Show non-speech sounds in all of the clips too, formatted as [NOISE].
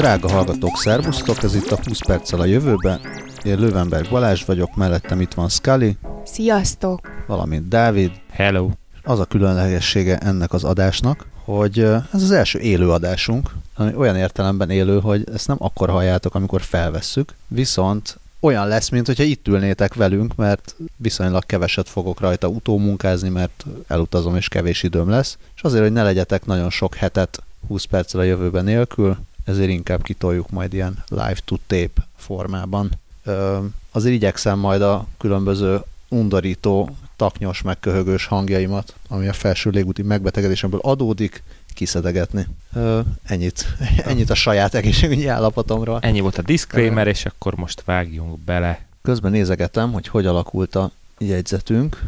Drága hallgatók, szervusztok, ez itt a 20 perccel a jövőbe. Én Lövenberg Balázs vagyok, mellettem itt van Scully, Sziasztok! valamint Dávid. Hello. Az a különlegessége ennek az adásnak, hogy ez az első élő adásunk, ami olyan értelemben élő, hogy ezt nem akkor halljátok, amikor felvesszük, viszont olyan lesz, mint hogyha itt ülnétek velünk, mert viszonylag keveset fogok rajta utómunkázni, mert elutazom és kevés időm lesz, és azért, hogy ne legyetek nagyon sok hetet 20 perccel a jövőben nélkül, ezért inkább kitoljuk majd ilyen live to tape formában. Azért igyekszem majd a különböző undorító, taknyos, megköhögős hangjaimat, ami a felső légúti megbetegedésemből adódik, kiszedegetni. Ö, ennyit, [LAUGHS] ennyit a saját egészségügyi állapotomról. Ennyi volt a disclaimer, és akkor most vágjunk bele. Közben nézegetem, hogy hogy alakult a jegyzetünk.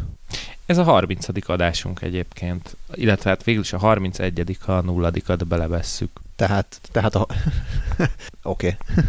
Ez a 30. adásunk egyébként, illetve hát végül is a 31. a nulladikat belevesszük. Tehát, tehát a... [LAUGHS] Oké. okay.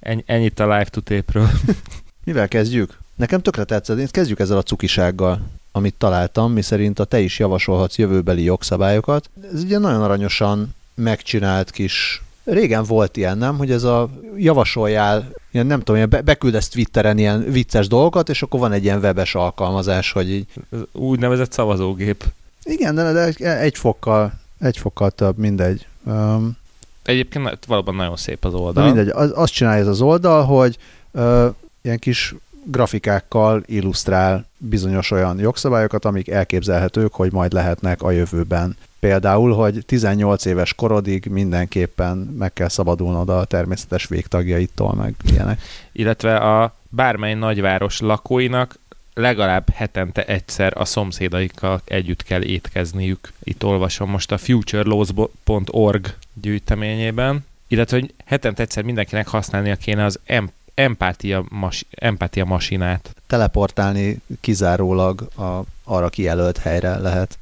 Ennyi, ennyit a live to tape-ről. [LAUGHS] Mivel kezdjük? Nekem tökre tetszett, kezdjük ezzel a cukisággal, amit találtam, miszerint a te is javasolhatsz jövőbeli jogszabályokat. Ez ugye nagyon aranyosan megcsinált kis Régen volt ilyen, nem? Hogy ez a javasoljál, ilyen nem tudom, ilyen be, beküldesz Twitteren ilyen vicces dolgokat, és akkor van egy ilyen webes alkalmazás, hogy így... Úgynevezett szavazógép. Igen, de egy fokkal, egy fokkal több, mindegy. Um, Egyébként valóban nagyon szép az oldal. mindegy, az, azt csinálja ez az oldal, hogy uh, ilyen kis grafikákkal illusztrál bizonyos olyan jogszabályokat, amik elképzelhetők, hogy majd lehetnek a jövőben. Például, hogy 18 éves korodig mindenképpen meg kell szabadulnod a természetes végtagjaitól, meg ilyenek. Illetve a bármely nagyváros lakóinak legalább hetente egyszer a szomszédaikkal együtt kell étkezniük. Itt olvasom most a futurelaws.org gyűjteményében. Illetve, hogy hetente egyszer mindenkinek használnia kéne az em- empátia, mas- empátia masinát. Teleportálni kizárólag a, arra kijelölt helyre lehet.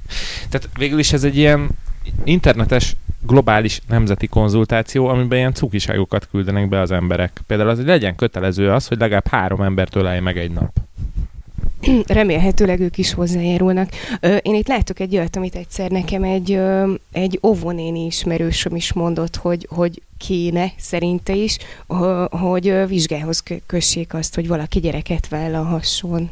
Tehát végül is ez egy ilyen internetes globális nemzeti konzultáció, amiben ilyen cukiságokat küldenek be az emberek. Például az, hogy legyen kötelező az, hogy legalább három embert ölelj meg egy nap. [CLEARS THROAT] Remélhetőleg ők is hozzájárulnak. Én itt látok egy olyat, amit egyszer nekem egy, egy óvónéni ismerősöm is mondott, hogy, hogy kéne szerinte is, hogy vizsgához kö- kössék azt, hogy valaki gyereket vállalhasson.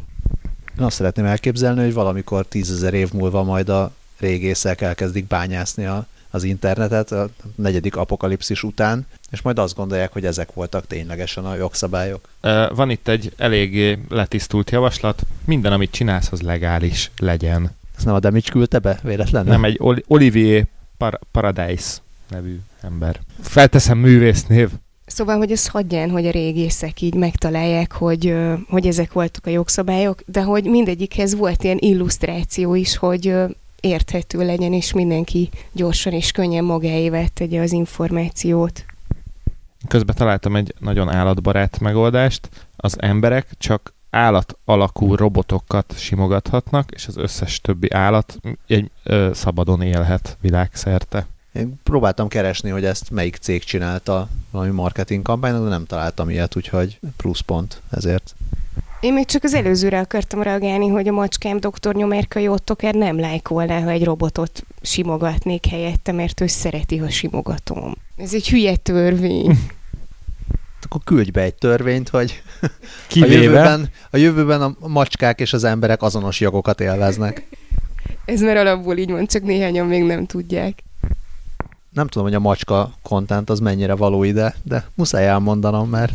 Én azt szeretném elképzelni, hogy valamikor tízezer év múlva majd a régészek elkezdik bányászni a, az internetet a negyedik apokalipszis után, és majd azt gondolják, hogy ezek voltak ténylegesen a jogszabályok. Van itt egy eléggé letisztult javaslat. Minden, amit csinálsz, az legális legyen. Ezt nem a Demics küldte be véletlenül? Nem egy Oli- Olivier Par- Paradise nevű ember. Felteszem művésznév. Szóval, hogy ez hagyján, hogy a régészek így megtalálják, hogy, hogy ezek voltak a jogszabályok, de hogy mindegyikhez volt ilyen illusztráció is, hogy érthető legyen, és mindenki gyorsan és könnyen magáévá tegye az információt. Közben találtam egy nagyon állatbarát megoldást. Az emberek csak állat alakú robotokat simogathatnak, és az összes többi állat egy, ö, szabadon élhet világszerte. Én próbáltam keresni, hogy ezt melyik cég csinálta valami marketing kampánynak, de nem találtam ilyet, úgyhogy plusz pont ezért. Én még csak az előzőre akartam reagálni, hogy a macskám dr. Nyomerka Jóttoker nem lájkolná, ha egy robotot simogatnék helyette, mert ő szereti, ha simogatom. Ez egy hülye törvény. Akkor küldj be egy törvényt, hogy [LAUGHS] a Kivéve, jövőben, a jövőben a macskák és az emberek azonos jogokat élveznek. Ez már alapból így van, csak néhányan még nem tudják. Nem tudom, hogy a macska content az mennyire való ide, de muszáj elmondanom, mert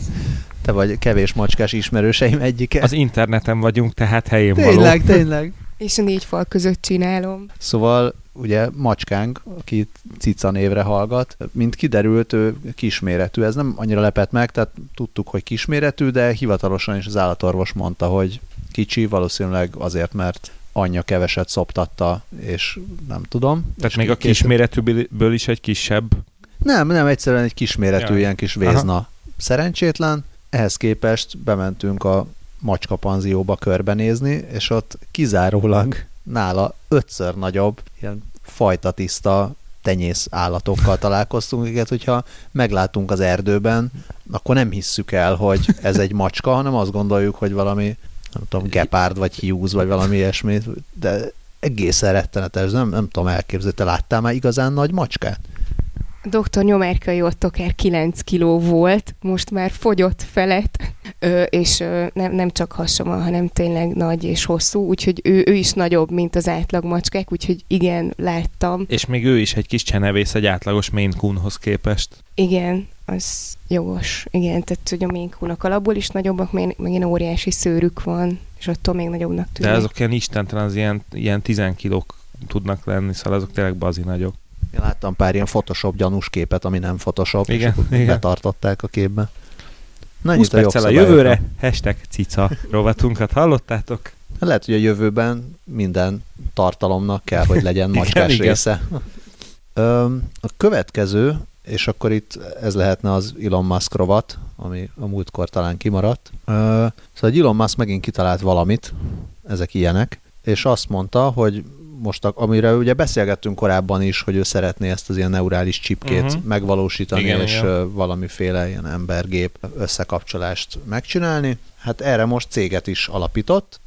te vagy kevés macskás ismerőseim egyike. az interneten vagyunk, tehát helyén való. tényleg, tényleg. És a négy fal között csinálom. Szóval ugye macskánk, aki cica névre hallgat, mint kiderült, ő kisméretű. Ez nem annyira lepett meg, tehát tudtuk, hogy kisméretű, de hivatalosan is az állatorvos mondta, hogy kicsi, valószínűleg azért, mert anyja keveset szoptatta, és nem tudom. Tehát még a kisméretűből is egy kisebb. Nem, nem, egyszerűen egy kisméretű, Jaj. ilyen kis vézna. Szerencsétlen. Ehhez képest bementünk a macska panzióba körbenézni, és ott kizárólag nála ötször nagyobb, ilyen fajta tiszta tenyész állatokkal találkoztunk, akiket, hogyha meglátunk az erdőben, akkor nem hisszük el, hogy ez egy macska, hanem azt gondoljuk, hogy valami, nem tudom, gepárd, vagy hiúz, vagy valami ilyesmi, de egészen rettenetes, nem, nem tudom elképzelni. Te láttál már igazán nagy macskát? Dr. Nyomárkai ott akár 9 kiló volt, most már fogyott felett, ö, és ö, nem, nem csak hasa van, hanem tényleg nagy és hosszú, úgyhogy ő, ő is nagyobb, mint az átlag macskák, úgyhogy igen, láttam. És még ő is egy kis csenevész egy átlagos Maine Coonhoz képest. Igen, az jogos. Igen, tehát hogy a Maine Coonok alapból is nagyobbak, meg, meg ilyen óriási szőrük van, és attól még nagyobbnak De tűnnek. azok ilyen istentelen, az ilyen, ilyen 10 kilók tudnak lenni, szóval azok tényleg bazi nagyok. Én láttam pár ilyen Photoshop gyanús képet, ami nem Photoshop, Igen, és igen. betartották a képbe. Na, 20 ennyit a perccel a jogszabályokról. jövőre, hashtag cica rovatunkat hallottátok? Lehet, hogy a jövőben minden tartalomnak kell, hogy legyen [LAUGHS] macskás igen. része. A következő, és akkor itt ez lehetne az Elon Musk rovat, ami a múltkor talán kimaradt. Szóval Elon Musk megint kitalált valamit, ezek ilyenek, és azt mondta, hogy most, amire ugye beszélgettünk korábban is, hogy ő szeretné ezt az ilyen neurális csipkét uh-huh. megvalósítani, Igen, és igen. valamiféle ilyen embergép összekapcsolást megcsinálni. Hát erre most céget is alapított.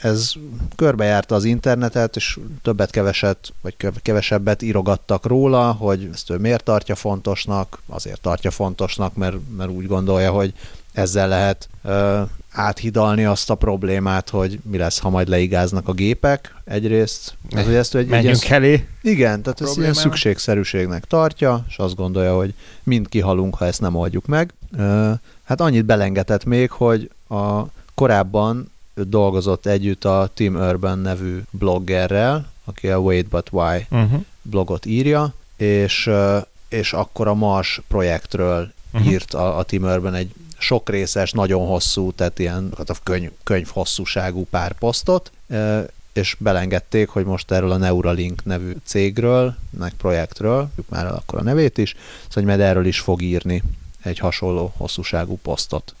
Ez körbejárta az internetet, és többet-keveset, vagy kevesebbet írogattak róla, hogy ezt ő miért tartja fontosnak, azért tartja fontosnak, mert, mert úgy gondolja, hogy ezzel lehet ö, áthidalni azt a problémát, hogy mi lesz, ha majd leigáznak a gépek egyrészt. Ez, hogy ezt, egy, egy Menjünk ilyen, elé. igen, tehát ezt ilyen szükségszerűségnek tartja, és azt gondolja, hogy mind kihalunk, ha ezt nem oldjuk meg. Ö, Hát annyit belengetett még, hogy a korábban dolgozott együtt a Tim Urban nevű bloggerrel, aki a Wait But Why Uh-huh. blogot írja, és, és akkor a Mars projektről uh-huh. írt a, a Tim Urban egy sok részes, nagyon hosszú, tehát ilyen hát a könyv, könyv hosszúságú pár posztot, és belengedték, hogy most erről a Neuralink nevű cégről, meg projektről, mondjuk már akkor a nevét is, szóval hogy majd erről is fog írni egy hasonló hosszúságú posztot.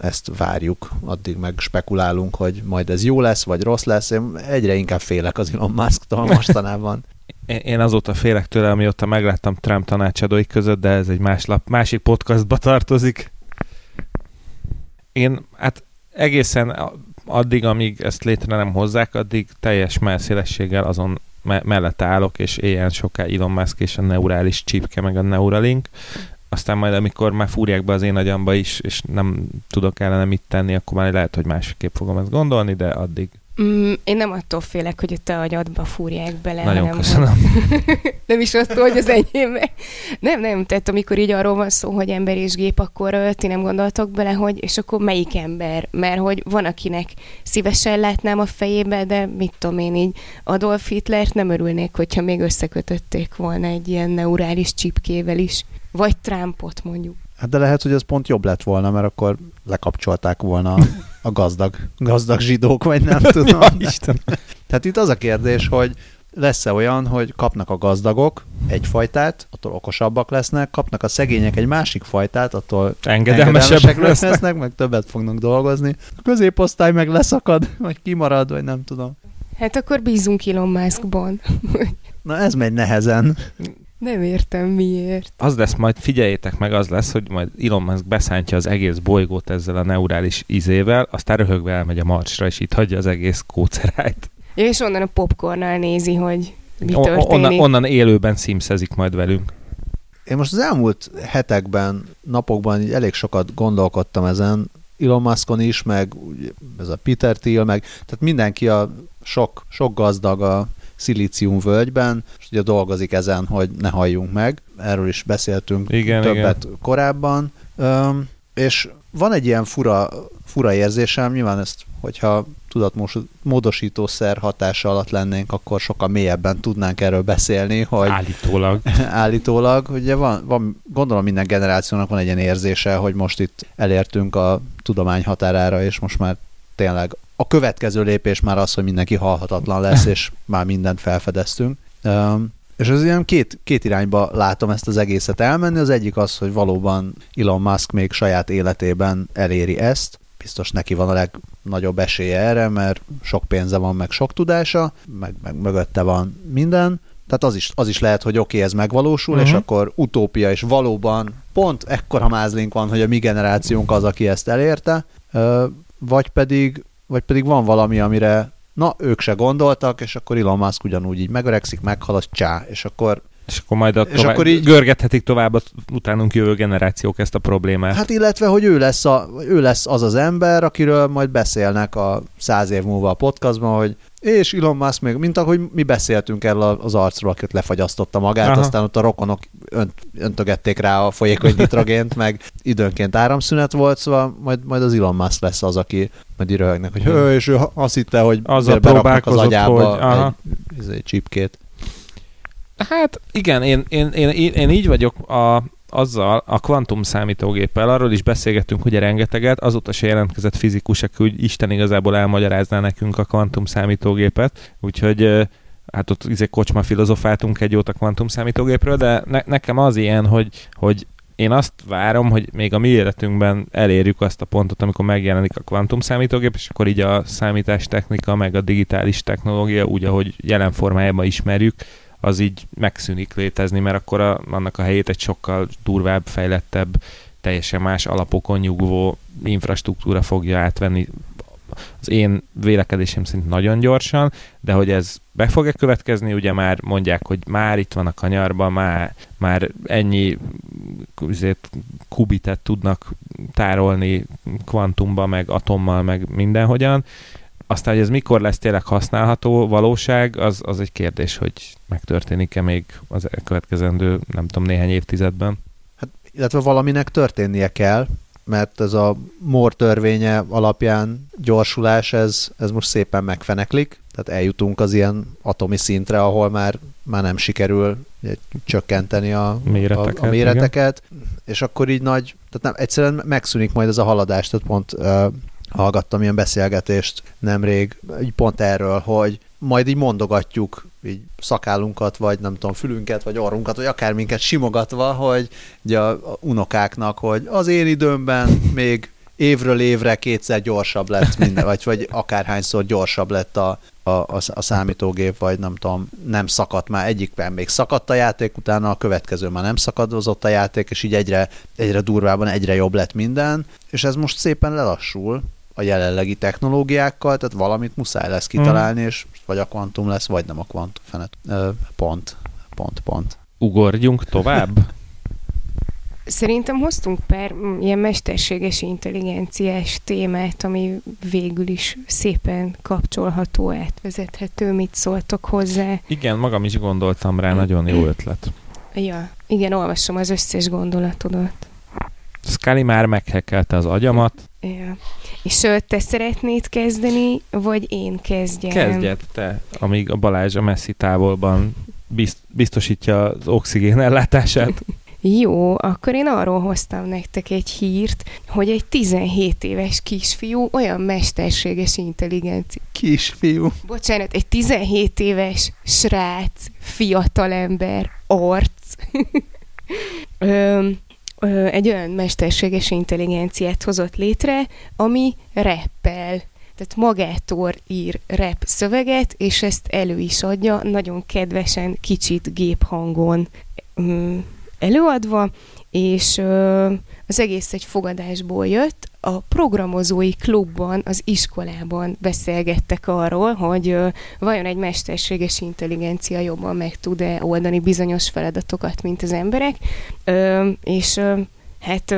Ezt várjuk, addig meg spekulálunk, hogy majd ez jó lesz, vagy rossz lesz. Én egyre inkább félek az Elon Musk-tól [LAUGHS] mostanában. Én azóta félek tőle, amióta megláttam Trump tanácsadói között, de ez egy más lap, másik podcastba tartozik. Én hát egészen addig, amíg ezt létre nem hozzák, addig teljes melszélességgel azon me- mellette állok, és éljen soká Elon Musk és a neurális csipke, meg a Neuralink. Aztán majd, amikor már fúrják be az én agyamba is, és nem tudok ellene mit tenni, akkor már lehet, hogy másképp fogom ezt gondolni, de addig Mm, én nem attól félek, hogy a te agyadba fúrják bele, nagyon hanem köszönöm. [LAUGHS] nem is attól, hogy az enyémbe. Nem, nem, tehát amikor így arról van szó, hogy ember és gép, akkor ö, ti nem gondoltok bele, hogy és akkor melyik ember? Mert hogy van, akinek szívesen látnám a fejébe, de mit tudom én így, Adolf Hitlert nem örülnék, hogyha még összekötötték volna egy ilyen neurális csipkével is. Vagy Trumpot mondjuk. Hát de lehet, hogy ez pont jobb lett volna, mert akkor lekapcsolták volna a, gazdag, gazdag zsidók, vagy nem [LAUGHS] tudom. Ja, Isten. Tehát itt az a kérdés, hogy lesz-e olyan, hogy kapnak a gazdagok egy fajtát, attól okosabbak lesznek, kapnak a szegények egy másik fajtát, attól Engedelmesebbek lesznek. lesznek, meg többet fognak dolgozni. A középosztály meg leszakad, vagy kimarad, vagy nem tudom. Hát akkor bízunk Elon Muskban. Na ez megy nehezen. Nem értem miért. Az lesz majd, figyeljétek meg, az lesz, hogy majd Elon Musk beszántja az egész bolygót ezzel a neurális izével, aztán röhögve elmegy a Marsra, és itt hagyja az egész kócerájt. Ja, és onnan a popcornnal nézi, hogy mi O- történik. onnan, onnan élőben szimszezik majd velünk. Én most az elmúlt hetekben, napokban így elég sokat gondolkodtam ezen, Elon Muskon is, meg ez a Peter Thiel, meg tehát mindenki a sok, sok gazdag a szilícium völgyben, és ugye dolgozik ezen, hogy ne halljunk meg. Erről is beszéltünk Igen, többet korábban. Öm, és van egy ilyen fura, fura érzésem, nyilván ezt, hogyha tudatmódosítószer hatása alatt lennénk, akkor sokkal mélyebben tudnánk erről beszélni, hogy Állítólag. [LAUGHS] állítólag. Ugye van, van, gondolom minden generációnak van egy ilyen érzése, hogy most itt elértünk a tudomány határára, és most már tényleg a következő lépés már az, hogy mindenki halhatatlan lesz, és már mindent felfedeztünk. És ez ilyen két, két irányba látom ezt az egészet elmenni. Az egyik az, hogy valóban Elon Musk még saját életében eléri ezt. Biztos neki van a legnagyobb esélye erre, mert sok pénze van, meg sok tudása, meg, meg mögötte van minden. Tehát az is, az is lehet, hogy oké, okay, ez megvalósul, uh-huh. és Mhm. akkor utópia, és valóban pont ekkora mázlink van, hogy a mi generációnk az, aki ezt elérte, vagy pedig, vagy pedig van valami, amire na, ők se gondoltak, és akkor Elon Musk ugyanúgy így megöregszik, meghal, az csá, és akkor És akkor majd a És tovább, akkor így- görgethetik tovább az utánunk jövő generációk ezt a problémát. Hát illetve, hogy ő lesz, a, ő lesz az az ember, akiről majd beszélnek a száz év múlva a podcastban, hogy és Elon Musk még, mint ahogy mi beszéltünk erről az arcról, akit lefagyasztotta magát, Aha. Aztán ott a rokonok önt, öntögették rá a folyékony nitrogént, meg időnként áramszünet volt, szóval majd, majd az Elon Musk lesz az, aki majd így röhögnek, hogy hő, és ő azt hitte, hogy az próbálkozott, agyába hogy- aha. egy, egy csipkét. Hát igen, én, én, én, én, így vagyok a, azzal a kvantum számítógéppel, arról is beszélgettünk ugye rengeteget, azóta se jelentkezett fizikus, aki úgy Isten igazából elmagyarázná nekünk a kvantum számítógépet, úgyhogy hát ott izé kocsma filozofáltunk egy jót a kvantum számítógépről, de ne, nekem az ilyen, hogy, hogy én azt várom, hogy még a mi életünkben elérjük azt a pontot, amikor megjelenik a kvantum számítógép, és akkor így a számítástechnika, meg a digitális technológia, úgy, ahogy jelen formájában ismerjük, az így megszűnik létezni, mert akkor a, annak a helyét egy sokkal durvább, fejlettebb, teljesen más alapokon nyugvó infrastruktúra fogja átvenni az én vélekedésem szerint nagyon gyorsan, de hogy ez be fog-e következni, ugye már mondják, hogy már itt van a kanyarban, már, már ennyi azért, kubitet tudnak tárolni kvantumba, meg atommal, meg mindenhogyan. Aztán, hogy ez mikor lesz tényleg használható valóság, az, az egy kérdés, hogy megtörténik-e még az következendő, nem tudom, néhány évtizedben. Hát, illetve valaminek történnie kell, mert ez a Moore törvénye alapján gyorsulás, ez, ez most szépen megfeneklik, tehát eljutunk az ilyen atomi szintre, ahol már, már nem sikerül csökkenteni a Méreteket, a, a méreteket, és akkor így nagy, tehát nem, egyszerűen megszűnik majd ez a haladás, tehát pont hallgattam ilyen beszélgetést nemrég, így pont erről, hogy majd így mondogatjuk így szakállunkat, vagy nem tudom, fülünket, vagy orrunkat, vagy akárminket simogatva, hogy ugye a unokáknak, hogy az én időmben még évről évre kétszer gyorsabb lett minden, vagy, vagy akárhányszor gyorsabb lett a, a, a, a számítógép, vagy nem tudom, nem szakadt már, egyikben még szakadt a játék, utána a következő már nem szakadozott a játék, és így egyre, egyre durvában, egyre jobb lett minden, és ez most szépen lelassul a jelenlegi technológiákkal, tehát valamit muszáj lesz kitalálni, mm. és vagy a kvantum lesz, vagy nem a kvantum, fenet. Ö, pont, pont, pont. Ugorjunk tovább? [LAUGHS] Szerintem hoztunk pár mm, ilyen mesterséges intelligenciás témát, ami végül is szépen kapcsolható, átvezethető. Mit szóltok hozzá? Igen, magam is gondoltam rá, nagyon jó ötlet. [CLEARS THROAT] Ja, igen, olvasom az összes gondolatodat. Scully már meghekkelte az agyamat. Ja. És te szeretnéd kezdeni, vagy én kezdjem? Kezdjed te, amíg a Balázs a messzi távolban bizt, biztosítja az oxigén ellátását. [LAUGHS] Jó, akkor én arról hoztam nektek egy hírt, hogy egy 17 éves kisfiú olyan mesterséges intelligencia. Kisfiú. Bocsánat, egy 17 éves srác, fiatalember, arc. [LAUGHS] ö, egy olyan mesterséges intelligenciát hozott létre, ami reppel. Tehát magától ír rap szöveget, és ezt elő is adja, nagyon kedvesen, kicsit géphangon előadva, és az egész egy fogadásból jött. A programozói klubban, az iskolában beszélgettek arról, hogy ö, vajon egy mesterséges intelligencia jobban meg tud-e oldani bizonyos feladatokat, mint az emberek. És hát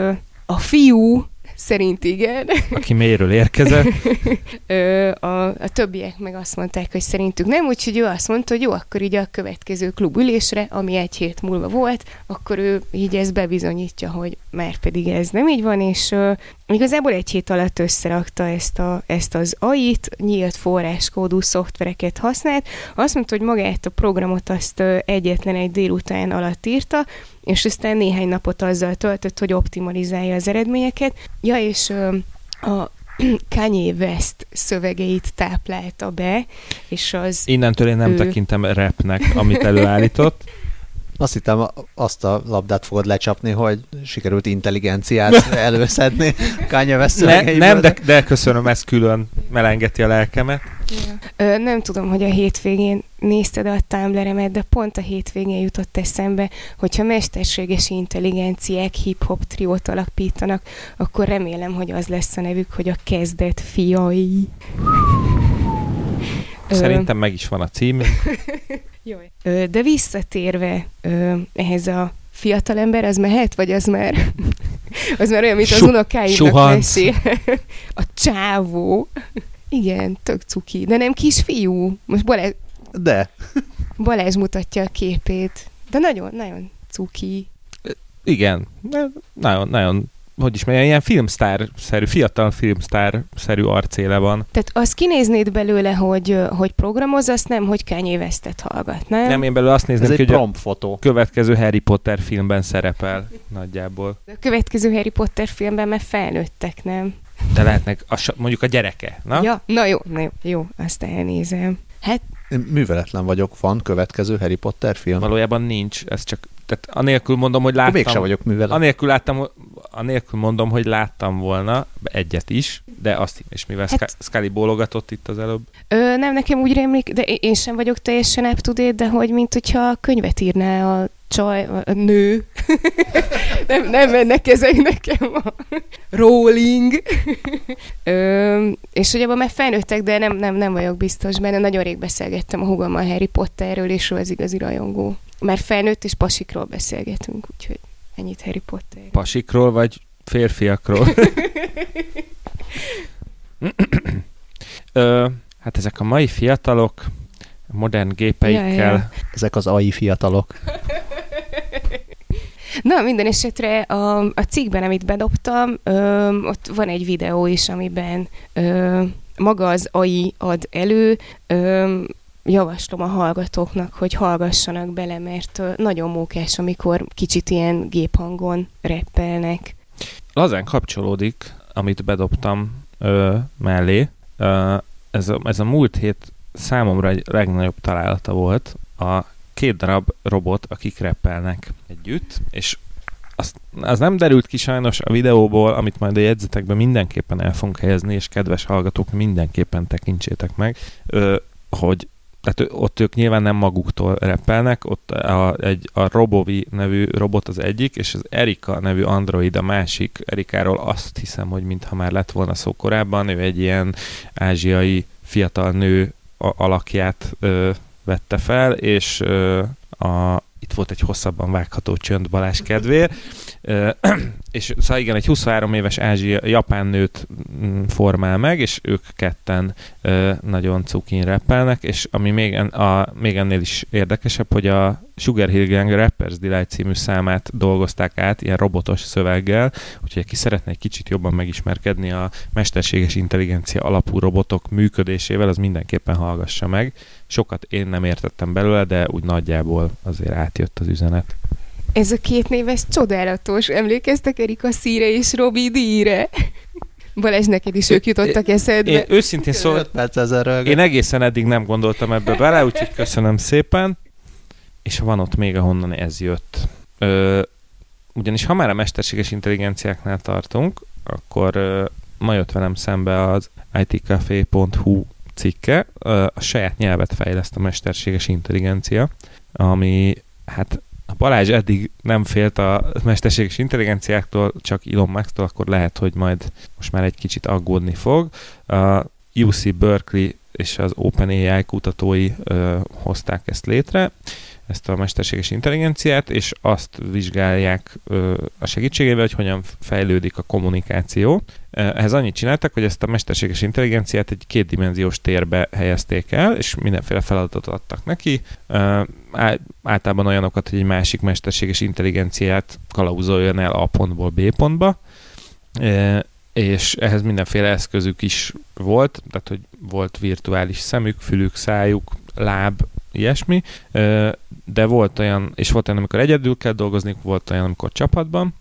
a fiú szerint igen. Aki mélyről érkezett. [LAUGHS] Ö, a, a többiek meg azt mondták, hogy szerintük nem, úgyhogy ő azt mondta, hogy jó, akkor így a következő klubülésre, ami egy hét múlva volt, akkor ő így ezt bebizonyítja, hogy már pedig ez nem így van, és ö, igazából egy hét alatt összerakta ezt, a, ezt az AI-t, nyílt forráskódú szoftvereket használt. Azt mondta, hogy magát a programot azt egyetlen egy délután alatt írta, és aztán néhány napot azzal töltött, hogy optimalizálja az eredményeket. Ja, és ö, a [CLEARS THROAT] Kanye West szövegeit táplálta be, és az... Innentől én nem Ő. tekintem rapnek, amit előállított. [LAUGHS] Azt hittem, azt a labdát fogod lecsapni, hogy sikerült intelligenciát [LAUGHS] előszedni Kanye West Ne, nem, de, de köszönöm, ez külön melengeti a lelkemet. Ö, nem tudom, hogy a hétvégén nézted a Tumblr-emet, de pont a hétvégén jutott eszembe, hogyha mesterséges intelligenciák hip-hop triót alapítanak, akkor remélem, hogy az lesz a nevük, hogy a kezdet fiai. Szerintem meg is van a. [LAUGHS] Ö, de visszatérve ö, ehhez a fiatalember, az mehet, vagy az már, [LAUGHS] az már olyan, mint az unokáimnak suhanc. mesél. [LAUGHS] A csávó. Igen, tök cuki. De nem kisfiú. Most Balázs, De, Balázs mutatja a képét. De nagyon, nagyon cuki. Igen, de nagyon, nagyon, hogy is mondjam, ilyen filmsztár-szerű, fiatal filmsztár-szerű arcéle van. Tehát azt kinéznéd belőle, hogy, hogy programoz, azt nem, hogy Kanye Westet hallgat, nem? Nem, én belőle azt ez nézném egy ki, hogy a következő Harry Potter filmben szerepel nagyjából. A következő Harry Potter filmben már felnőttek, nem? De lehetnek a, mondjuk a gyereke, na? Ja, na jó, na jó, jó, azt elnézem. Hát, Én műveletlen vagyok, van következő Harry Potter film. Valójában nincs, ez csak, tehát anélkül mondom, hogy láttam. mégsem vagyok műveletlen. Anélkül láttam, anélkül mondom, hogy láttam volna egyet is, de azt is, mivel Hát- Scully bólogatott itt az előbb. Ö, nem, nekem úgy rémlik, de én- én sem vagyok teljesen up to date, de hogy mint hogyha könyvet írná a csaj, a nő. Nem, nem mennek ezek nekem a rolling. Ö, és hogy abban már felnőttek, de nem, nem, nem vagyok biztos benne. Nagyon rég beszélgettem a hugommal Harry Potterről, és ő az igazi rajongó. Már felnőtt és pasikról beszélgetünk, úgyhogy ennyit Harry Potter. Pasikról vagy férfiakról? [LAUGHS] Ö, hát ezek a mai fiatalok modern gépeikkel, Ja, ja. Ezek az AI fiatalok. Na, minden esetre a, a cikkben, amit bedobtam, ö, ott van egy videó is, amiben ö, maga az AI ad elő. Ö, javaslom a hallgatóknak, hogy hallgassanak bele, mert nagyon mókás, amikor kicsit ilyen géphangon reppelnek. lazán kapcsolódik, amit bedobtam ö, mellé. Ö, ez, a, ez a múlt hét számomra egy legnagyobb találata volt. A két darab robot, akik reppelnek együtt, és az, az nem derült ki sajnos a videóból, amit majd a jegyzetekben mindenképpen el fogunk helyezni, és kedves hallgatók, mindenképpen tekintsétek meg, ö, hogy tehát ott ők nyilván nem maguktól reppelnek, ott a, egy, a Robovi nevű robot az egyik, és az Erika nevű android a másik. Erikáról azt hiszem, hogy mintha már lett volna szó korábban, ő egy ilyen ázsiai fiatal nő alakját vette fel, és a, itt volt egy hosszabban vágható csönd Balázs kedvéért, [CLEARS THROAT] és szóval igen, egy 23 éves ázsia, japán nőt mm, formál meg, és ők ketten nagyon cukin rappelnek, és ami még, en, a, még ennél is érdekesebb, hogy a Sugar Hill Gang Rappers Delight című számát dolgozták át ilyen robotos szöveggel, úgyhogy aki szeretne egy kicsit jobban megismerkedni a mesterséges intelligencia alapú robotok működésével, az mindenképpen hallgassa meg. Sokat én nem értettem belőle, de úgy nagyjából azért átjött az üzenet. Ez a két név, ez csodálatos. Emlékeztek Erika Szíre és Robi Díre? Balázs, neked is ők jutottak eszedbe. Én őszintén Szóval... 5 perc ezzel én egészen eddig nem gondoltam ebbe bele, úgyhogy köszönöm szépen. És van ott még, ahonnan ez jött. Ö, ugyanis ha már a mesterséges intelligenciáknál tartunk, akkor ö, ma jött velem szembe az itcafé.hu cikke, ö, a saját nyelvet fejleszt a mesterséges intelligencia, ami hát Balázs eddig nem félt a mesterséges intelligenciáktól, csak Elon Musk-tól, akkor lehet, hogy majd most már egy kicsit aggódni fog. A UC Berkeley és az OpenAI kutatói ö, hozták ezt létre, ezt a mesterséges intelligenciát, és azt vizsgálják ö, a segítségével, hogy hogyan fejlődik a kommunikáció. Ehhez annyit csináltak, hogy ezt a mesterséges intelligenciát egy kétdimenziós térbe helyezték el, és mindenféle feladatot adtak neki. Ö, Általában olyanokat, hogy egy másik mesterséges intelligenciát kalauzoljon el A pontból B pontba, Ö, és ehhez mindenféle eszközük is volt, tehát hogy volt virtuális szemük, fülük, szájuk, láb, ilyesmi, de volt olyan, és volt olyan, amikor egyedül kell dolgozni, volt olyan, amikor csapatban,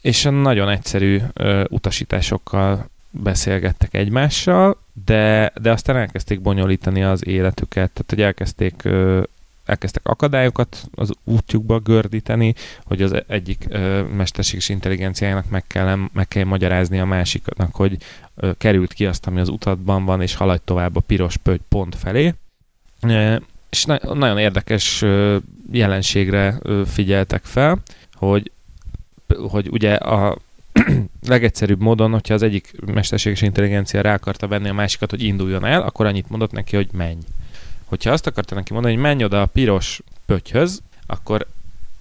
és nagyon egyszerű utasításokkal beszélgettek egymással, de, de aztán elkezdték bonyolítani az életüket, tehát hogy elkezdték elkezdtek akadályokat az útjukba gördíteni, hogy az egyik ö, mesterséges intelligenciájának meg kell, meg kell magyarázni a másiknak, hogy ö, került ki azt, ami az utatban van, és haladj tovább a piros pöty pont felé. És na- nagyon érdekes jelenségre figyeltek fel, hogy, hogy ugye a [CLEARS THROAT] legegyszerűbb módon, hogyha az egyik mesterséges intelligencia rá akarta venni a másikat, hogy induljon el, akkor annyit mondott neki, hogy menj. Hogyha azt akarta neki mondani, hogy menj oda a piros pöttyhöz, akkor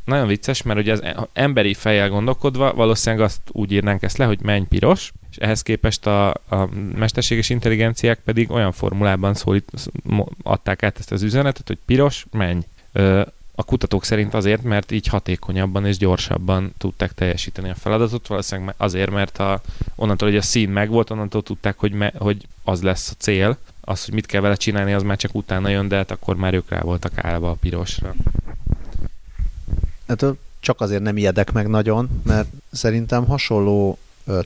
nagyon vicces, mert ugye az emberi fejjel gondolkodva valószínűleg azt úgy írnánk ezt le, hogy menj piros, és ehhez képest a, a mesterséges intelligenciák pedig olyan formulában szólít, adták át ezt az üzenetet, hogy piros, menj. Ö, a kutatók szerint azért, mert így hatékonyabban és gyorsabban tudták teljesíteni a feladatot, valószínűleg azért, mert a, onnantól, hogy a szín megvolt, onnantól tudták, hogy, me, hogy az lesz a cél, az, hogy mit kell vele csinálni, az már csak utána jön, de hát akkor már ők rá voltak állva a pirosra. Hát csak azért nem ijedek meg nagyon, mert szerintem hasonló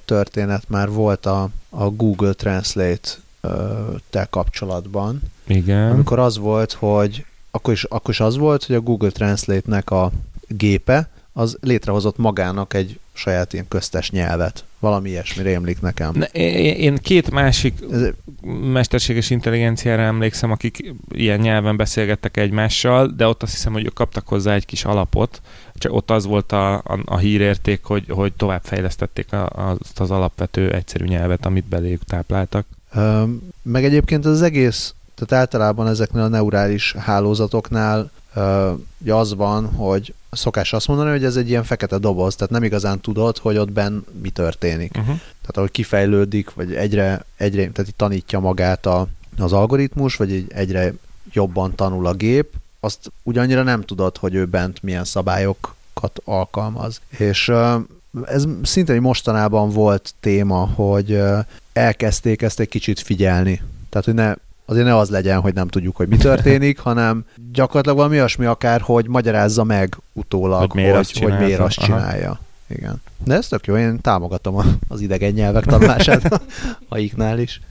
történet már volt a, a Google Translate-tel kapcsolatban. Igen. Amikor az volt, hogy akkor is, akkor is az volt, hogy a Google Translate-nek a gépe az létrehozott magának egy saját ilyen köztes nyelvet. Valami ilyesmi rémlik nekem. Ne, én két másik Ez... mesterséges intelligenciára emlékszem, akik ilyen nyelven beszélgettek egymással, de ott azt hiszem, hogy ők kaptak hozzá egy kis alapot, csak ott az volt a, a, a hírérték, hogy, hogy továbbfejlesztették a, azt az alapvető egyszerű nyelvet, amit beléjük tápláltak. Ö, meg egyébként az egész, tehát általában ezeknél a neurális hálózatoknál ö, az van, hogy szokás azt mondani, hogy ez egy ilyen fekete doboz, tehát nem igazán tudod, hogy ott benn mi történik. Uh-huh. Tehát ahogy kifejlődik, vagy egyre, egyre tehát így tanítja magát a, az algoritmus, vagy egyre jobban tanul a gép, azt ugyannyira nem tudod, hogy ő bent milyen szabályokat alkalmaz. És ez szintén mostanában volt téma, hogy elkezdték ezt egy kicsit figyelni. Tehát, hogy ne, azért ne az legyen, hogy nem tudjuk, hogy mi történik, hanem gyakorlatilag valami olyasmi akár, hogy magyarázza meg utólag, hogy miért, hogy, azt, hogy miért azt csinálja. Igen. De ez tök jó, én támogatom az idegen nyelvek tanulását a iknál is.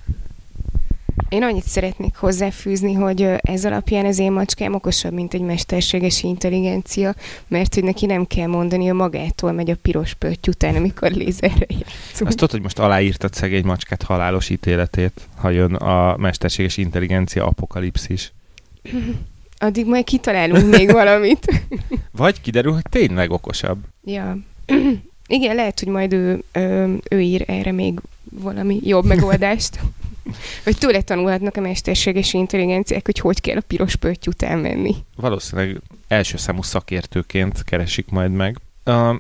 Én annyit szeretnék hozzáfűzni, hogy ez alapján az én macskám okosabb, mint egy mesterséges intelligencia, mert hogy neki nem kell mondani, a magától megy a piros pötty után, amikor lézerre játszunk. Azt tudod, hogy most aláírtad szegény macskát halálos ítéletét, ha jön a mesterséges intelligencia apokalipszis. [CLEARS THROAT] Addig majd kitalálunk még [LAUGHS] valamit. Vagy kiderül, hogy tényleg okosabb. Ja. [CLEARS THROAT] Igen, lehet, hogy majd ő, ő, ő ír erre még valami jobb megoldást. [LAUGHS] Vagy tőle tanulhatnak a mesterséges intelligenciák, hogy hogy kell a piros pötty után menni. Valószínűleg első számú szakértőként keresik majd meg. Uh,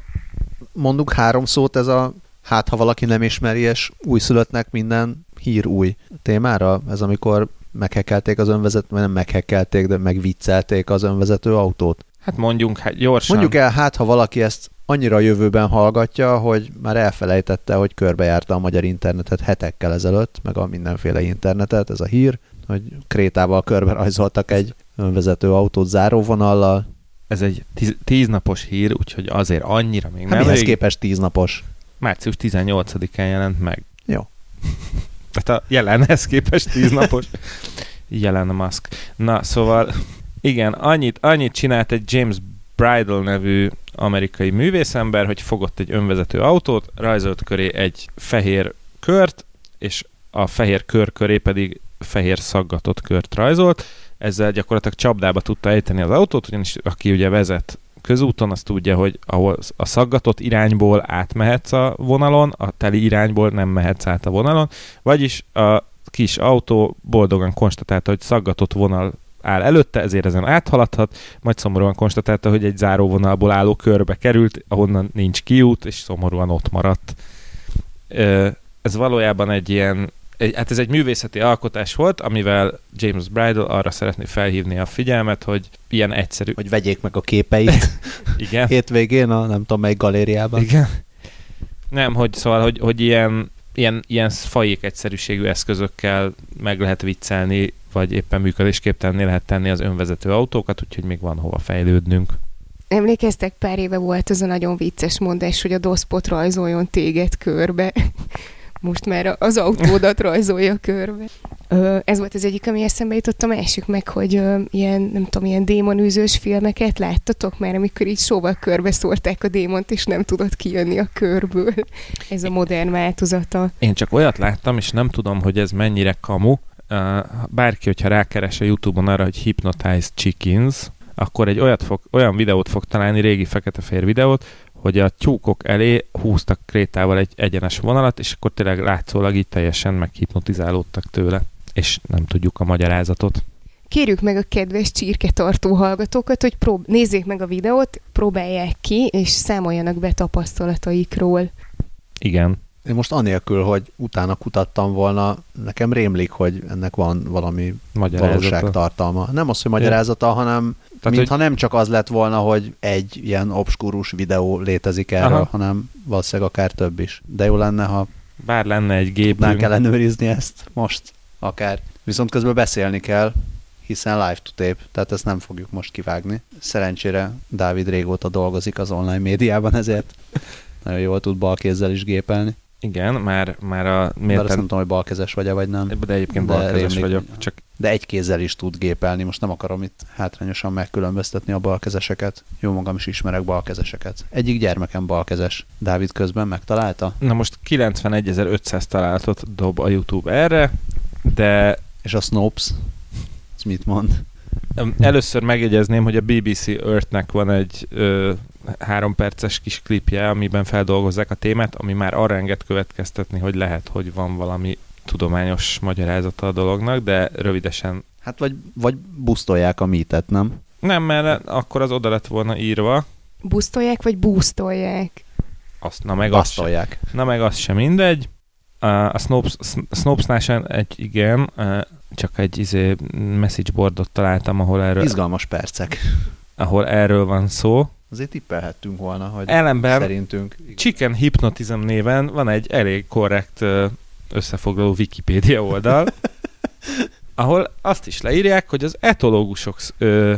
Mondunk három szót ez a hát ha valaki nem ismeri, és újszülöttnek minden hír új témára. Ez amikor meghekkelték az önvezető, vagy nem meghekkelték, de megviccelték az önvezető autót. Hát mondjunk, hát gyorsan. Mondjuk el, hát ha valaki ezt annyira a jövőben hallgatja, hogy már elfelejtette, hogy körbejárta a magyar internetet hetekkel ezelőtt, meg a mindenféle internetet, ez a hír, hogy Krétával körbe rajzoltak egy önvezető autót záróvonallal. Ez egy tíz, tíznapos hír, úgyhogy azért annyira még hát nem. Mihez képest tíznapos? Március 18-án jelent meg. Jó. Tehát [LAUGHS] a jelenhez képest tíznapos. [LAUGHS] Jelen Musk. Na, szóval igen, annyit, annyit csinált egy James Bridle nevű amerikai művészember, hogy fogott egy önvezető autót, rajzolt köré egy fehér kört, és a fehér kör köré pedig fehér szaggatott kört rajzolt, ezzel gyakorlatilag csapdába tudta ejteni az autót, ugyanis aki ugye vezet közúton, azt tudja, hogy ahol a szaggatott irányból átmehetsz a vonalon, a teli irányból nem mehetsz át a vonalon, vagyis a kis autó boldogan konstatálta, hogy szaggatott vonal áll előtte, ezért ezen áthaladhat, majd szomorúan konstatálta, hogy egy záróvonalból álló körbe került, ahonnan nincs kiút, és szomorúan ott maradt. Ez valójában egy ilyen, egy, hát ez egy művészeti alkotás volt, amivel James Bridle arra szeretné felhívni a figyelmet, hogy ilyen egyszerű. Hogy vegyék meg a képeit. [LAUGHS] Igen. Hétvégén a nem tudom melyik galériában. Igen. Nem, hogy szóval, hogy, hogy ilyen, ilyen, ilyen fajék egyszerűségű eszközökkel meg lehet viccelni vagy éppen működésképtelenné lehet tenni az önvezető autókat, úgyhogy még van hova fejlődnünk. Emlékeztek, pár éve volt az a nagyon vicces mondás, hogy a doszpot rajzoljon téged körbe. [LAUGHS] Most már az autódat rajzolja körbe. Ez volt az egyik, ami eszembe jutott, a másik meg, hogy ilyen, nem tudom, ilyen démonűzős filmeket láttatok már, amikor így sóval körbe szórták a démont, és nem tudott kijönni a körből. Ez a modern változata. Én csak olyat láttam, és nem tudom, hogy ez mennyire kamu, bárki, hogyha rákeres a Youtube-on arra, hogy Hypnotized Chickens, akkor egy olyat fog, olyan videót fog találni, régi fekete-fehér videót, hogy a tyúkok elé húztak krétával egy egyenes vonalat, és akkor tényleg látszólag így teljesen meghipnotizálódtak tőle, és nem tudjuk a magyarázatot. Kérjük meg a kedves csirketartó hallgatókat, hogy prób- nézzék meg a videót, próbálják ki, és számoljanak be tapasztalataikról. Igen. Én most anélkül, hogy utána kutattam volna, nekem rémlik, hogy ennek van valami valóságtartalma. Nem az, hogy magyarázata, hanem Tehát, mintha hogy nem csak az lett volna, hogy egy ilyen obskurus videó létezik erről, Aha. hanem valószínűleg akár több is. De jó lenne, ha bár lenne egy tudnánk gépünk, ellenőrizni ezt most akár. Viszont közben beszélni kell, hiszen live to tape, tehát ezt nem fogjuk most kivágni. Szerencsére Dávid régóta dolgozik az online médiában, ezért nagyon jól tud balkézzel is gépelni. igen, már, már a Bár azt nem tudom, hogy balkezes vagy vagy nem. de egyébként de balkezes rémlik, vagyok, csak De egy kézzel is tud gépelni, most nem akarom itt hátrányosan megkülönböztetni a balkezeseket. Jó magam is ismerek balkezeseket. Egyik gyermekem balkezes. Dávid közben megtalálta, na most 91.500 találatot dob a YouTube erre, de és a Snopes, ez mit mond? Először megjegyezném, hogy a BBC Earth-nek van egy ö, három perces kis klipje, amiben feldolgozzák a témát, ami már arra enged következtetni, hogy lehet, hogy van valami tudományos magyarázata a dolognak, de rövidesen Hát vagy, vagy busztolják a mítet, nem? nem, mert akkor az oda lett volna írva, Busztolják, vagy búztolják? azt, na meg az sem, Basztolják. na meg az sem mindegy. A Snopes, Snopesnál sem egy igen, csak egy izé message boardot találtam, ahol erről, Izgalmas percek. ahol erről van szó. Azért tippelhettünk volna, hogy Ellenben szerintünk. Chicken Hypnotism néven van egy elég korrekt összefoglaló Wikipédia oldal, [LAUGHS] ahol azt is leírják, hogy az etológusok ö,